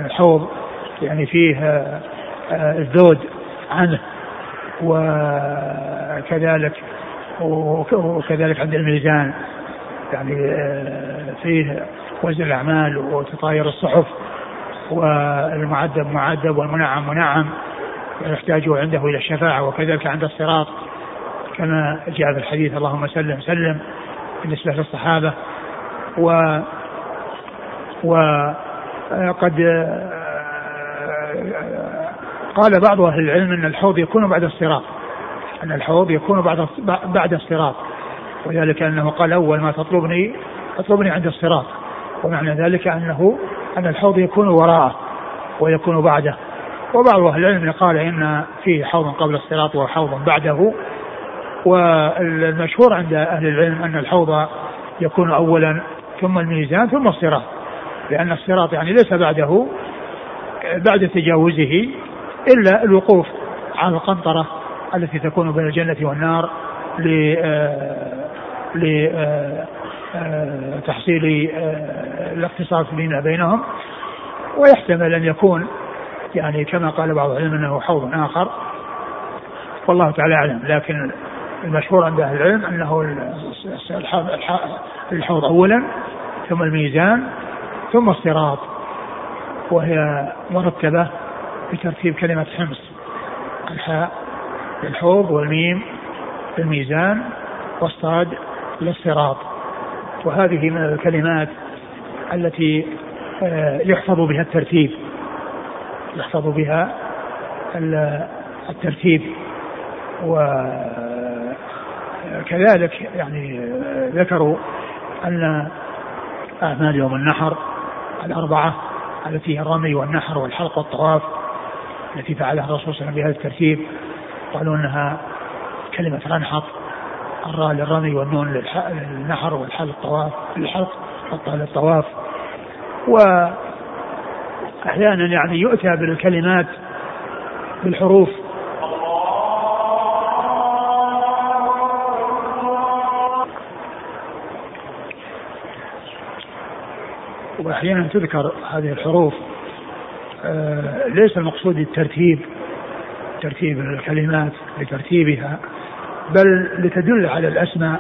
الحوض يعني فيه آه، الذود عنه وكذلك وكذلك عند الميزان يعني آه، فيه وزن الأعمال وتطاير الصحف والمعدب معدب والمنعم منعم ويحتاج عنده إلى الشفاعة وكذلك عند الصراط كما جاء في الحديث اللهم سلم سلم بالنسبة للصحابة. و وقد قال بعض أهل العلم أن الحوض يكون بعد الصراط. أن الحوض يكون بعد بعد الصراط. وذلك أنه قال أول ما تطلبني تطلبني عند الصراط. ومعنى ذلك أنه أن الحوض يكون وراءه ويكون بعده. وبعض أهل العلم قال إن فيه حوض قبل الصراط وحوض بعده. والمشهور عند أهل العلم أن الحوض يكون أولا ثم الميزان ثم الصراط. لأن الصراط يعني ليس بعده بعد تجاوزه إلا الوقوف على القنطرة التي تكون بين الجنة والنار لتحصيل الاقتصاد فيما بينهم. ويحتمل أن يكون يعني كما قال بعض العلم أنه حوض آخر. والله تعالى أعلم. لكن المشهور عند أهل العلم أنه الحوض أولا. ثم الميزان ثم الصراط وهي مرتبة بترتيب كلمة حمص الحاء للحوض والميم للميزان والصاد للصراط. وهذه من الكلمات التي آه، يحفظ بها الترتيب يحفظ بها الترتيب. وكذلك يعني آه، ذكروا أن أعمال يوم النحر الأربعة التي هي الرمي والنحر والحلق والطواف التي فعلها الرسول صلى الله عليه وسلم بهذا الترتيب. قالوا إنها كلمة رنحط الراء للرمي والنون للنحر والحلق الطواف للحلق للطواف. وأحيانا يعني يؤتى بالكلمات بالحروف وأحيانا تذكر هذه الحروف. آه، ليس المقصود الترتيب ترتيب الكلمات لترتيبها بل لتدل على الأسماء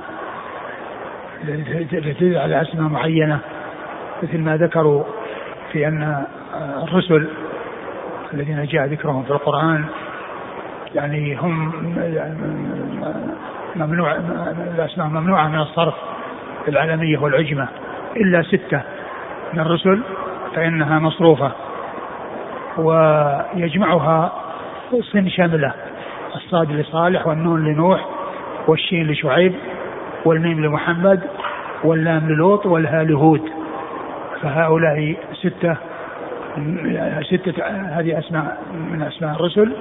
لتدل على أسماء معينة مثل ما ذكروا في أن الرسل الذين جاء ذكرهم في القرآن يعني هم ممنوع الأسماء ممنوعة من الصرف العلميه والعجمة إلا ستة. من الرسل فإنها مصروفة ويجمعها صن شاملة الصاد لصالح والنون لنوح والشين لشعيب والميم لمحمد واللام للوط والهاء لهود. فهؤلاء ستة ستة هذه أسماء من أسماء الرسل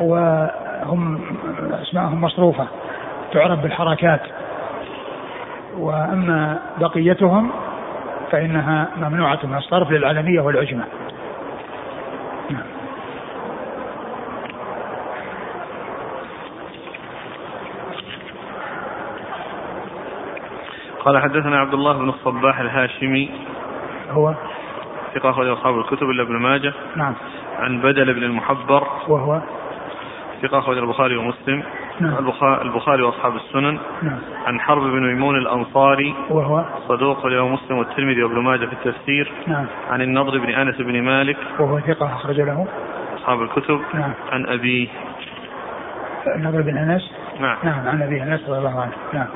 وهم أسماءهم مصروفة تعرف بالحركات. وأما بقيتهم فإنها ممنوعة من الصرف للعلمية والعجمة. قال حدثنا عبد الله بن الصباح الهاشمي. هو؟ ثقة أخرج أصحاب الكتب إلا ابن ماجه. نعم. عن بدل بن المحبر وهو؟ ثقة أخرج البخاري ومسلم. نعم. البخاري وأصحاب السنن. نعم. عن حرب بن ميمون الأنصاري. وهو؟ صدوق له مسلم والترمذي وابن ماجه في التفسير. نعم. عن النضر بن أنس بن مالك. وهو ثقة أخرج له. أصحاب الكتب. نعم. عن أبيه النضر بن أنس؟ نعم. نعم عن أبي أنس رضي الله عنه. نعم.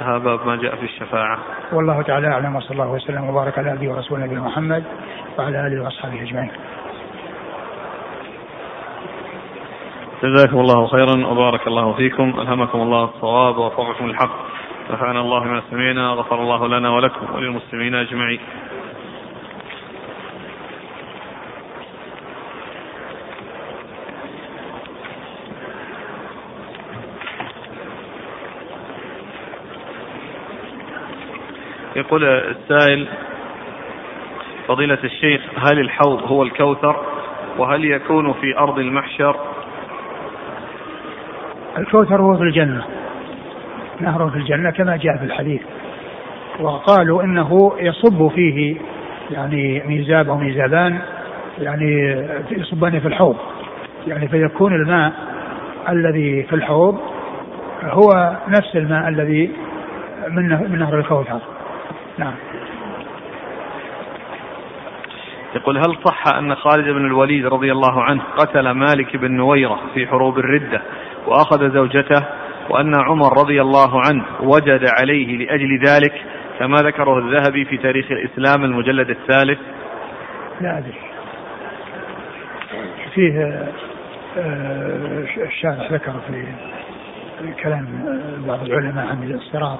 هذا باب ما جاء في الشفاعة. والله تعالى أعلم وصلى الله وسلم وبارك على أبي ورسول نبينا محمد وعلى آله وأصحابه أجمعين. جزاكم الله خيرا وبارك الله فيكم. ألهمكم الله الصواب ووفقكم الحق نفعنا الله ما سمعنا غفر الله لنا ولكم وللمسلمين أجمعين. يقول السائل فضيلة الشيخ هل الحوض هو الكوثر؟ وهل يكون في أرض المحشر؟ الكوثر هو في الجنة. نهر في الجنة كما جاء في الحديث. وقالوا إنه يصب فيه يعني ميزاب أو ميزابان يعني يصبان في الحوض. يعني فيكون الماء الذي في الحوض هو نفس الماء الذي من من نهر الكوثر نعم. يقول هل صح أن خالد بن الوليد رضي الله عنه قتل مالك بن نويرة في حروب الردة وأخذ زوجته وأن عمر رضي الله عنه وجد عليه لأجل ذلك كما ذكره الذهبي في تاريخ الإسلام المجلد الثالث. لا أدري. فيه آه، الشارح ذكر في كلام بعض العلماء عن الاستراط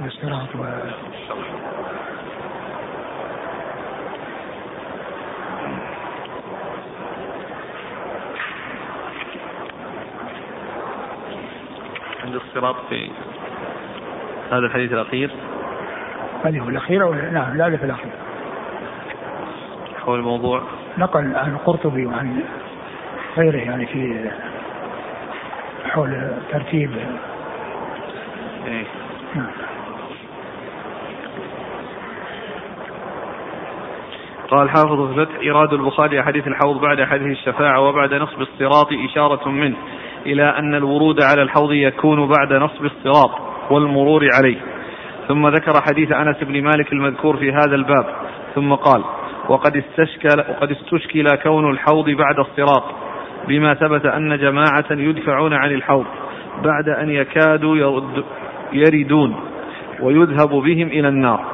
الاستراط و عند الصراط في هذا الحديث الأخير؟ هل هو الأخير أو نعم لا في الأخير. حول الموضوع. نقل عن القرطبي وعن غيره يعني في حول ترتيب. إيه. نعم. قال حافظ الفتح إيراد البخاري حديث الحوض بعد حديث الشفاعة وبعد نصب الصراط إشارة منه. إلى أن الورود على الحوض يكون بعد نصب الصراط والمرور عليه. ثم ذكر حديث أنس بن مالك المذكور في هذا الباب. ثم قال وقد استشكل وقد استشكل كون الحوض بعد الصراط بما ثبت أن جماعة يدفعون عن الحوض بعد أن يكادوا يرد يردون ويذهب بهم إلى النار.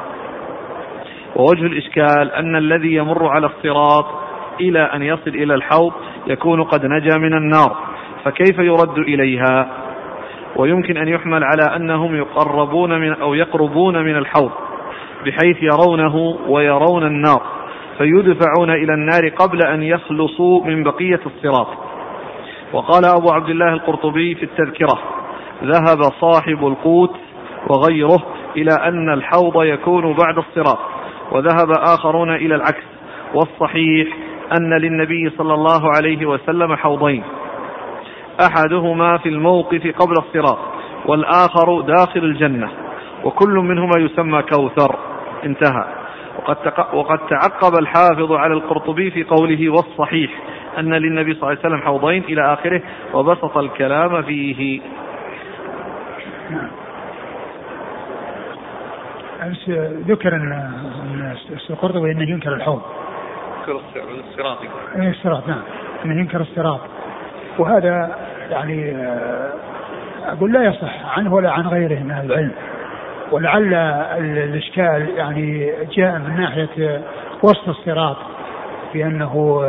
ووجه الإشكال أن الذي يمر على الصراط إلى أن يصل إلى الحوض يكون قد نجا من النار. فكيف يرد إليها؟ ويمكن أن يحمل على أنهم يقربون من أو يقربون من الحوض بحيث يرونه ويرون النار فيدفعون إلى النار قبل أن يخلصوا من بقية الصراط. وقال أبو عبد الله القرطبي في التذكرة ذهب صاحب القوت وغيره إلى أن الحوض يكون بعد الصراط وذهب آخرون إلى العكس والصحيح أن للنبي صلى الله عليه وسلم حوضين. أحدهما في الموقف قبل الصراط والآخر داخل الجنة. وكل منهما يسمى كوثر. انتهى. وقد, وقد تعقب الحافظ على القرطبي في قوله والصحيح أن للنبي صلى الله عليه وسلم حوضين إلى آخره وبسط الكلام فيه. أمس ذكر أن القرطبي أنه ينكر الحوض. ينكر الصراط. الصراط نعم. أنه ينكر الصراط. وهذا يعني آه، أقول لا يصح عنه ولا عن غيره من العلم. ولعل الإشكال يعني جاء من ناحية وسط الصراط بأنه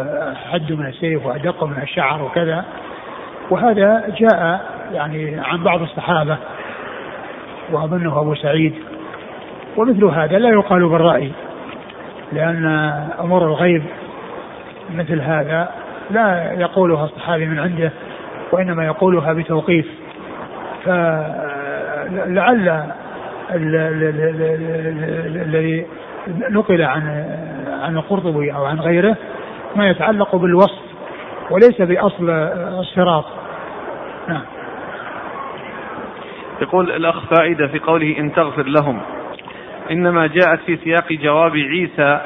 حد من السيف وأدق من الشعر وكذا. وهذا جاء يعني عن بعض الصحابة وأظنه أبو سعيد. ومثل هذا لا يقال بالرأي لأن أمور الغيب مثل هذا لا يقولها الصحابي من عنده وإنما يقولها بتوقيف. فلعل الذي نقل عن عن القرطبي أو عن غيره ما يتعلق بالوصف وليس بأصل الصراط. نعم. يقول الأخ فائده في قوله إن تغفر لهم. إنما جاءت في سياق جواب عيسى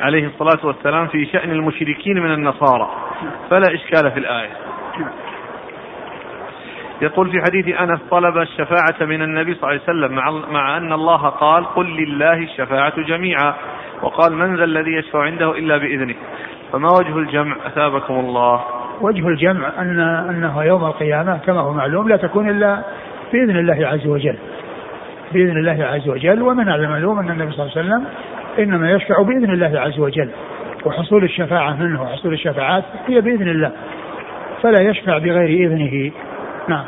عليه الصلاة والسلام في شأن المشركين من النصارى. فلا إشكال في الآية. يقول في حديث أنس طلب الشفاعة من النبي صلى الله عليه وسلم مع, مع أن الله قال قل لله الشفاعة جميعا وقال من ذا الذي يشفع عنده إلا بإذنه. فما وجه الجمع؟ أثابكم الله. وجه الجمع ان أنه يوم القيامة كما هو معلوم لا تكون إلا بإذن الله عز وجل. بإذن الله عز وجل ومن المعلوم أن النبي صلى الله عليه وسلم إنما يشفع بإذن الله عز وجل. وحصول الشفاعة منه وحصول الشفاعات هي بإذن الله. فلا يشفع بغير إذنه. نعم.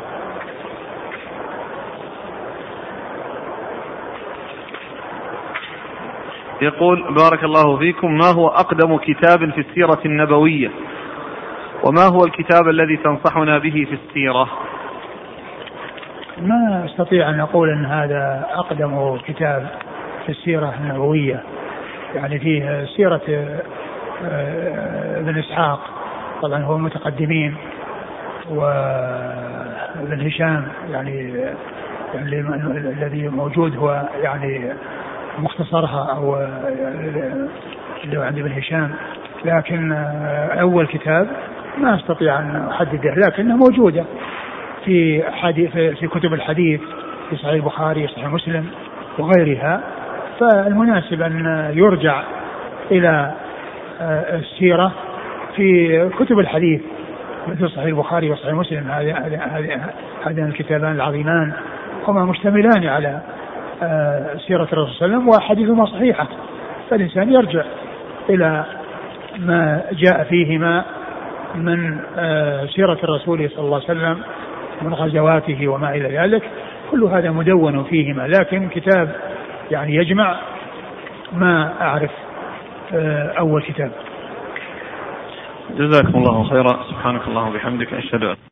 يقول بارك الله فيكم ما هو أقدم كتاب في السيرة النبوية؟ وما هو الكتاب الذي تنصحنا به في السيرة؟ ما أستطيع أن أقول إن هذا أقدم كتاب في السيرة النبوية. يعني فيه سيرة آه، ابن إسحاق. طبعا هو متقدمين. وابن هشام يعني يعني الذي موجود هو يعني مختصرها أو اللي هو عند ابن هشام. لكن أول كتاب ما أستطيع أن أحدده لكنها موجوده في في كتب الحديث في صحيح البخاري صحيح مسلم وغيرها. فالمناسب أن يرجع إلى السيرة في كتب الحديث مثل صحيح البخاري وصحيح مسلم هذان الكتابان العظيمان هما مشتملان على آه، سيرة الرسول صلى الله عليه وسلم وأحاديثهما صحيحة. فالإنسان يرجع إلى ما جاء فيهما من آه، سيرة الرسول صلى الله عليه وسلم من غزواته وما إلى ذلك. كل هذا مدون فيهما لكن كتاب يعني يجمع ما أعرف آه، أول كتاب. جزاكم الله خيرا. سبحانك اللهم وبحمدك أشهد أن